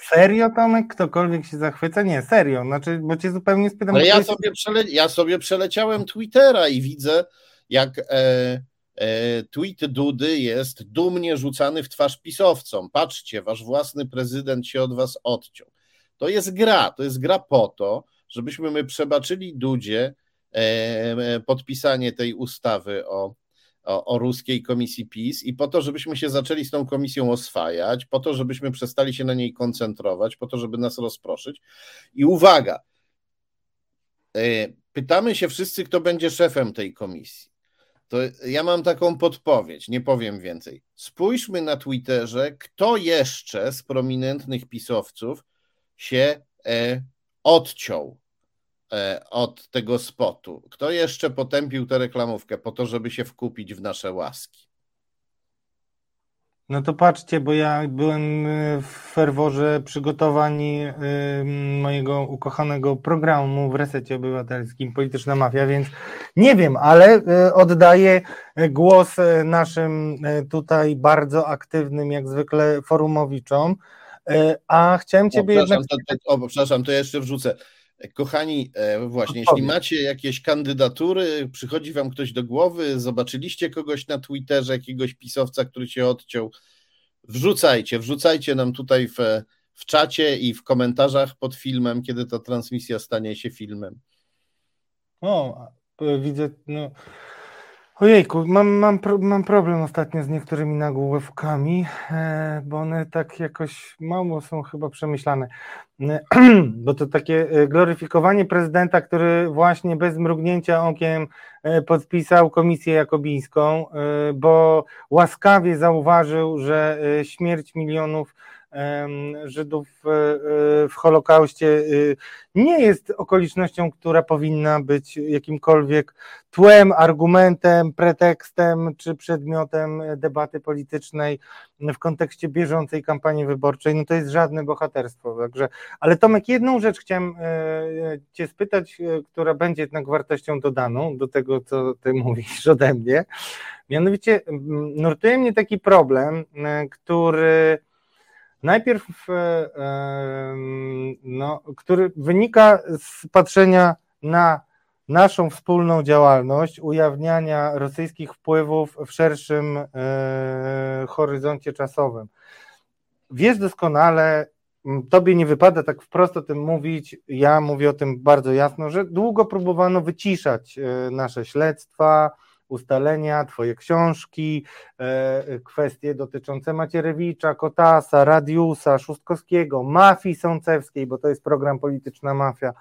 Serio, Tomek? Ktokolwiek się zachwyca? Nie, serio. Znaczy, bo cię zupełnie spytam. Ale ja, jest... sobie przele... ja sobie przeleciałem Twittera i widzę, jak e, e, tweet Dudy jest dumnie rzucany w twarz pisowcom. Patrzcie, wasz własny prezydent się od was odciął. To jest gra, to jest gra po to, żebyśmy my przebaczyli Dudzie podpisanie tej ustawy o o, o, ruskiej komisji PiS i po to, żebyśmy się zaczęli z tą komisją oswajać, po to, żebyśmy przestali się na niej koncentrować, po to, żeby nas rozproszyć. I uwaga, e, pytamy się wszyscy, kto będzie szefem tej komisji. To ja mam taką podpowiedź, nie powiem więcej. Spójrzmy na Twitterze, kto jeszcze z prominentnych pisowców się e, odciął od tego spotu. Kto jeszcze potępił tę reklamówkę po to, żeby się wkupić w nasze łaski? No to patrzcie, bo ja byłem e, w ferworze przygotowań e, mojego ukochanego programu w resecie obywatelskim Polityczna Mafia, więc nie wiem, ale oddaję głos naszym tutaj bardzo aktywnym, jak zwykle, forumowiczom. A chciałem Ciebie o, jednak. To, to, o, przepraszam, to jeszcze wrzucę. Kochani, e, właśnie, jeśli macie jakieś kandydatury, przychodzi wam ktoś do głowy, zobaczyliście kogoś na Twitterze, jakiegoś pisowca, który się odciął, wrzucajcie, wrzucajcie nam tutaj w, w czacie i w komentarzach pod filmem, kiedy ta transmisja stanie się filmem. O, widzę, no, Ojejku, mam, mam, mam problem ostatnio z niektórymi nagłówkami, e, bo one tak jakoś mało są chyba przemyślane. E, bo to takie e, gloryfikowanie prezydenta, który właśnie bez mrugnięcia okiem podpisał komisję jakobińską, bo łaskawie zauważył, że śmierć milionów Żydów e, e, w Holokauście e, nie jest okolicznością, która powinna być jakimkolwiek tłem, argumentem, pretekstem czy przedmiotem debaty politycznej w kontekście bieżącej kampanii wyborczej. No to jest żadne bohaterstwo. Także, ale Tomek, jedną rzecz chciałem Cię spytać, która będzie jednak wartością dodaną do tego, co Ty mówisz ode mnie. Mianowicie nurtuje mnie taki problem, który Najpierw, e, no, który wynika z patrzenia na naszą wspólną działalność, ujawniania rosyjskich wpływów w szerszym e, horyzoncie czasowym. Wiesz doskonale, tobie nie wypada tak wprost o tym mówić, ja mówię o tym bardzo jasno, że długo próbowano wyciszać e, nasze śledztwa, ustalenia, Twoje książki, e, kwestie dotyczące Macierewicza, Kotasa, Radiusa, Szóstkowskiego, mafii sącewskiej, bo to jest program Polityczna Mafia.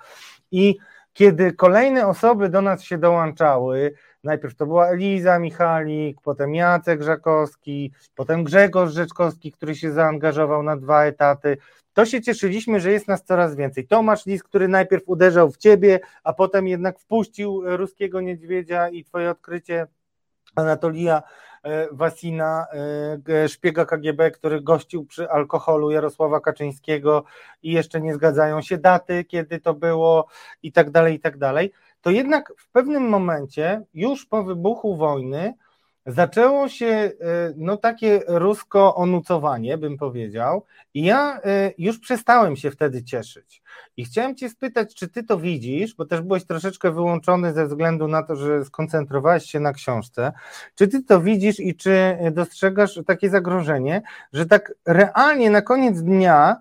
I kiedy kolejne osoby do nas się dołączały, najpierw to była Eliza Michalik, potem Jacek Żakowski, potem Grzegorz Rzeczkowski, który się zaangażował na dwa etaty, to się cieszyliśmy, że jest nas coraz więcej. Tomasz Lis, który najpierw uderzał w ciebie, a potem jednak wpuścił ruskiego niedźwiedzia i twoje odkrycie Anatolia e, Wasina, e, szpiega KGB, który gościł przy alkoholu Jarosława Kaczyńskiego i jeszcze nie zgadzają się daty, kiedy to było i tak dalej, i tak dalej. To jednak w pewnym momencie, już po wybuchu wojny, zaczęło się e, no takie rusko onucowanie, bym powiedział, i ja e, już przestałem się wtedy cieszyć. I chciałem Cię spytać, czy Ty to widzisz, bo też byłeś troszeczkę wyłączony ze względu na to, że skoncentrowałeś się na książce. Czy Ty to widzisz i czy dostrzegasz takie zagrożenie, że tak realnie na koniec dnia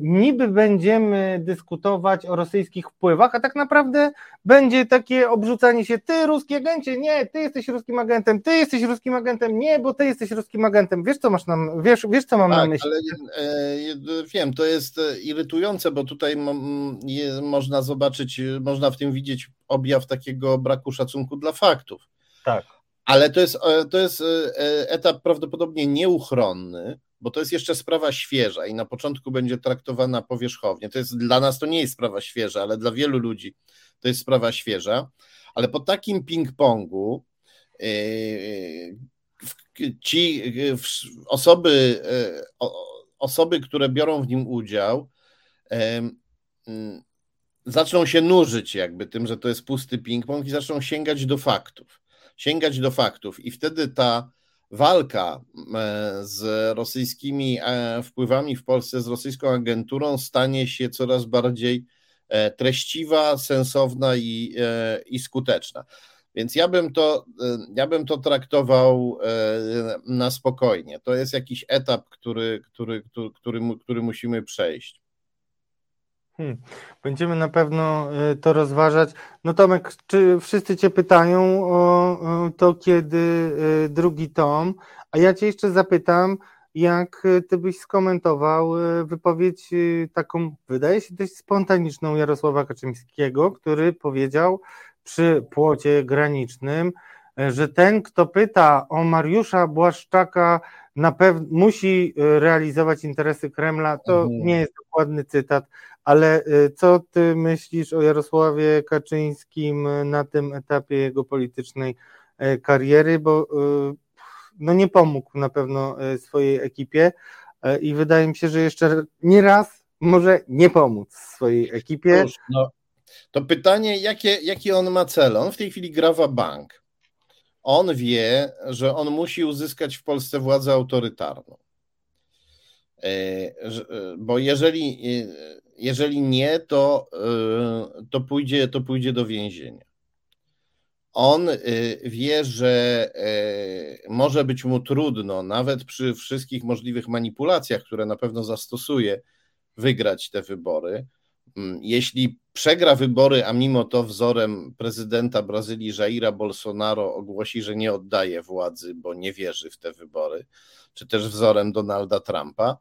niby będziemy dyskutować o rosyjskich wpływach, a tak naprawdę będzie takie obrzucanie się, ty ruski agencie, nie, ty jesteś ruskim agentem, ty jesteś ruskim agentem, nie, bo ty jesteś ruskim agentem. Wiesz, co masz nam, wiesz, wiesz co mam tak, na myśli? Ale, e, wiem, to jest e, irytujące, bo tutaj je, można zobaczyć, można w tym widzieć objaw takiego braku szacunku dla faktów. Tak. Ale to jest, to jest etap prawdopodobnie nieuchronny, bo to jest jeszcze sprawa świeża i na początku będzie traktowana powierzchownie. To jest dla nas to nie jest sprawa świeża, ale dla wielu ludzi to jest sprawa świeża. Ale po takim ping-pongu yy, ci osoby, yy, osoby, które biorą w nim udział, yy, zaczną się nużyć jakby tym, że to jest pusty ping-pong i zaczną sięgać do faktów. Sięgać do faktów i wtedy ta walka e, z rosyjskimi e, wpływami w Polsce, z rosyjską agenturą stanie się coraz bardziej e, treściwa, sensowna i, i skuteczna. Więc ja bym, to, ja bym to traktował na spokojnie. To jest jakiś etap, który, który, który, który, który musimy przejść. Hmm. Będziemy na pewno y, to rozważać. No Tomek, czy wszyscy Cię pytają o to, kiedy y, drugi tom? A ja Cię jeszcze zapytam, jak y, Ty byś skomentował wypowiedź taką, wydaje się dość spontaniczną Jarosława Kaczyńskiego, który powiedział przy płocie granicznym, że ten, kto pyta o Mariusza Błaszczaka, na pewno musi realizować interesy Kremla. To mhm. nie jest dokładny cytat, ale y, co ty myślisz o Jarosławie Kaczyńskim na tym etapie jego politycznej e, kariery, bo y, no nie pomógł na pewno e, swojej ekipie e, i wydaje mi się, że jeszcze nie raz może nie pomóc swojej ekipie. No, to pytanie, jakie, jaki on ma cel? On w tej chwili gra bank. On wie, że on musi uzyskać w Polsce władzę autorytarną. Bo jeżeli jeżeli nie, to, y, to, pójdzie, to pójdzie do więzienia. On y, wie, że y, może być mu trudno, nawet przy wszystkich możliwych manipulacjach, które na pewno zastosuje, wygrać te wybory, mm, jeśli przegra wybory, a mimo to wzorem prezydenta Brazylii Jaira Bolsonaro ogłosi, że nie oddaje władzy, bo nie wierzy w te wybory, czy też wzorem Donalda Trumpa,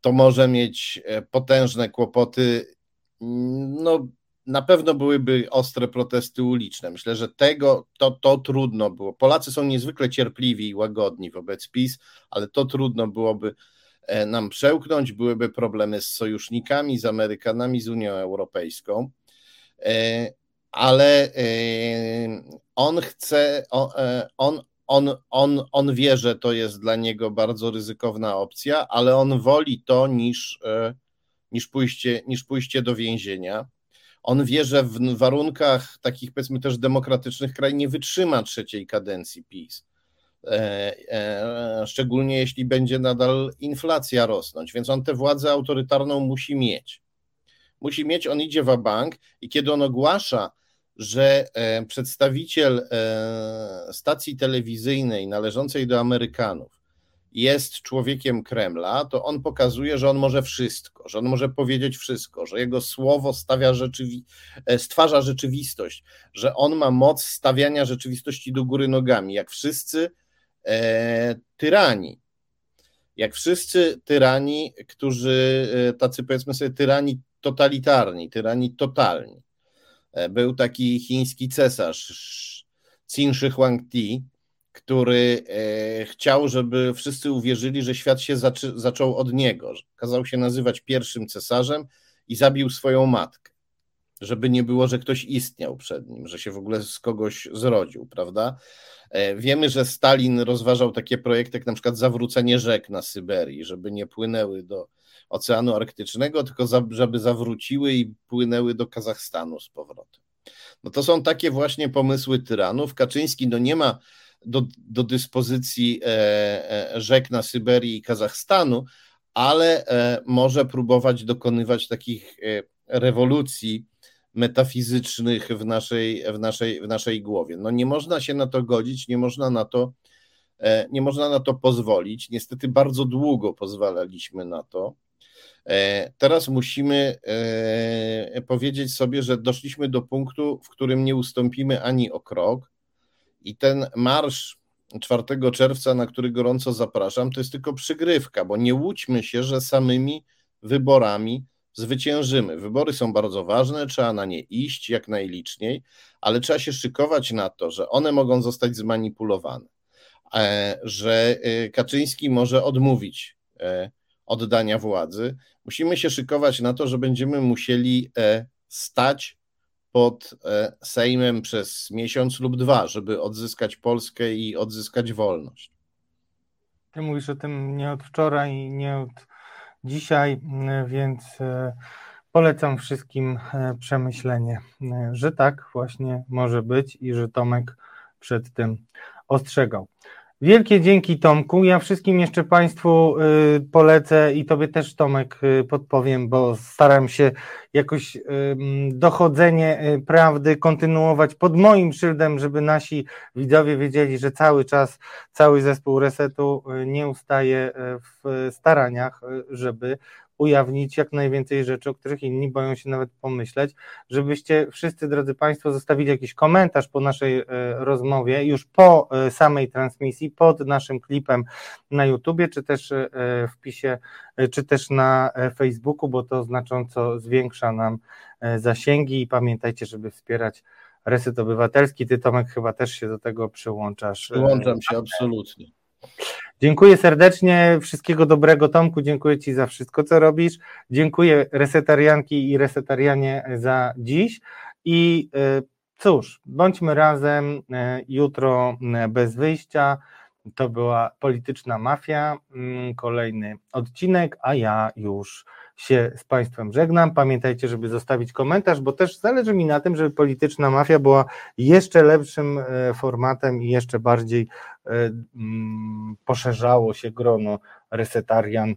to może mieć e, potężne kłopoty. No, na pewno byłyby ostre protesty uliczne. Myślę, że tego to, to trudno było. Polacy są niezwykle cierpliwi i łagodni wobec PiS, ale to trudno byłoby e, nam przełknąć. Byłyby problemy z sojusznikami, z Amerykanami, z Unią Europejską. E, ale on chce, on, on, on, on wie, że to jest dla niego bardzo ryzykowna opcja, ale on woli to niż, e, niż, pójście, niż pójście do więzienia. On wie, że w warunkach takich powiedzmy też demokratycznych kraj nie wytrzyma trzeciej kadencji PiS. E, e, szczególnie jeśli będzie nadal inflacja rosnąć, więc on tę władzę autorytarną musi mieć. Musi mieć, on idzie w bank i kiedy on ogłasza, że e, przedstawiciel e, stacji telewizyjnej należącej do Amerykanów jest człowiekiem Kremla, to on pokazuje, że on może wszystko, że on może powiedzieć wszystko, że jego słowo stawia rzeczywi- e, stwarza rzeczywistość, że on ma moc stawiania rzeczywistości do góry nogami, jak wszyscy e, tyrani. Jak wszyscy tyrani, którzy, tacy powiedzmy sobie, tyrani totalitarni, tyrani totalni. E, był taki chiński cesarz Qin Shi Huangdi, który e, chciał, żeby wszyscy uwierzyli, że świat się zaczy, zaczął od niego. Kazał się nazywać pierwszym cesarzem i zabił swoją matkę, żeby nie było, że ktoś istniał przed nim, że się w ogóle z kogoś zrodził, prawda? E, wiemy, że Stalin rozważał takie projekty, jak na przykład zawrócenie rzek na Syberii, żeby nie płynęły do Oceanu Arktycznego, tylko za, żeby zawróciły i płynęły do Kazachstanu z powrotem. No to są takie właśnie pomysły tyranów. Kaczyński no nie ma do, do dyspozycji e, e, rzek na Syberii i Kazachstanu, ale e, może próbować dokonywać takich e, rewolucji metafizycznych w naszej, w, naszej, w naszej głowie. No nie można się na to godzić, nie można na to, e, nie można na to pozwolić. Niestety bardzo długo pozwalaliśmy na to. E, teraz musimy e, powiedzieć sobie, że doszliśmy do punktu, w którym nie ustąpimy ani o krok, i ten marsz 4 czerwca, na który gorąco zapraszam, to jest tylko przygrywka, bo nie łudźmy się, że samymi wyborami zwyciężymy. Wybory są bardzo ważne, trzeba na nie iść jak najliczniej, ale trzeba się szykować na to, że one mogą zostać zmanipulowane, e, że Kaczyński może odmówić oddania władzy, musimy się szykować na to, że będziemy musieli e, stać pod e, Sejmem przez miesiąc lub dwa, żeby odzyskać Polskę i odzyskać wolność. Ty mówisz o tym nie od wczoraj, nie od dzisiaj, więc e, polecam wszystkim przemyślenie, że tak właśnie może być i że Tomek przed tym ostrzegał. Wielkie dzięki Tomku. Ja wszystkim jeszcze Państwu y, polecę i Tobie też Tomek y, podpowiem, bo staram się jakoś y, dochodzenie prawdy kontynuować pod moim szyldem, żeby nasi widzowie wiedzieli, że cały czas cały zespół Resetu nie ustaje w staraniach, żeby ujawnić jak najwięcej rzeczy, o których inni boją się nawet pomyśleć, żebyście wszyscy, drodzy Państwo, zostawili jakiś komentarz po naszej e, rozmowie, już po e, samej transmisji, pod naszym klipem na YouTubie, czy też e, w wpisie, czy też na Facebooku, bo to znacząco zwiększa nam zasięgi i pamiętajcie, żeby wspierać Reset Obywatelski. Ty Tomek chyba też się do tego przyłączasz. Przyłączam się absolutnie. Dziękuję serdecznie, wszystkiego dobrego Tomku, dziękuję Ci za wszystko, co robisz. Dziękuję resetarianki i resetarianie za dziś i e, cóż, bądźmy razem e, jutro e, bez wyjścia. To była polityczna mafia, mm, kolejny odcinek, a ja już się z Państwem żegnam. Pamiętajcie, żeby zostawić komentarz, bo też zależy mi na tym, żeby polityczna mafia była jeszcze lepszym e, formatem i jeszcze bardziej e, mm, poszerzało się grono resetarian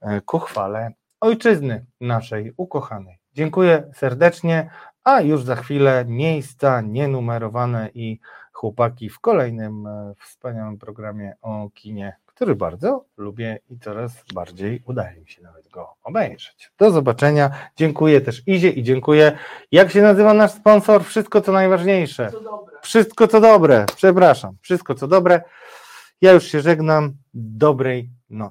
e, ku chwale ojczyzny naszej ukochanej. Dziękuję serdecznie, a już za chwilę miejsca nienumerowane i chłopaki w kolejnym wspaniałym programie o kinie, który bardzo lubię i coraz bardziej udaje mi się nawet go obejrzeć. Do zobaczenia. Dziękuję też Izie i dziękuję. Jak się nazywa nasz sponsor? Wszystko co najważniejsze. Wszystko co dobre. Przepraszam. Wszystko co dobre. Ja już się żegnam. Dobrej nocy.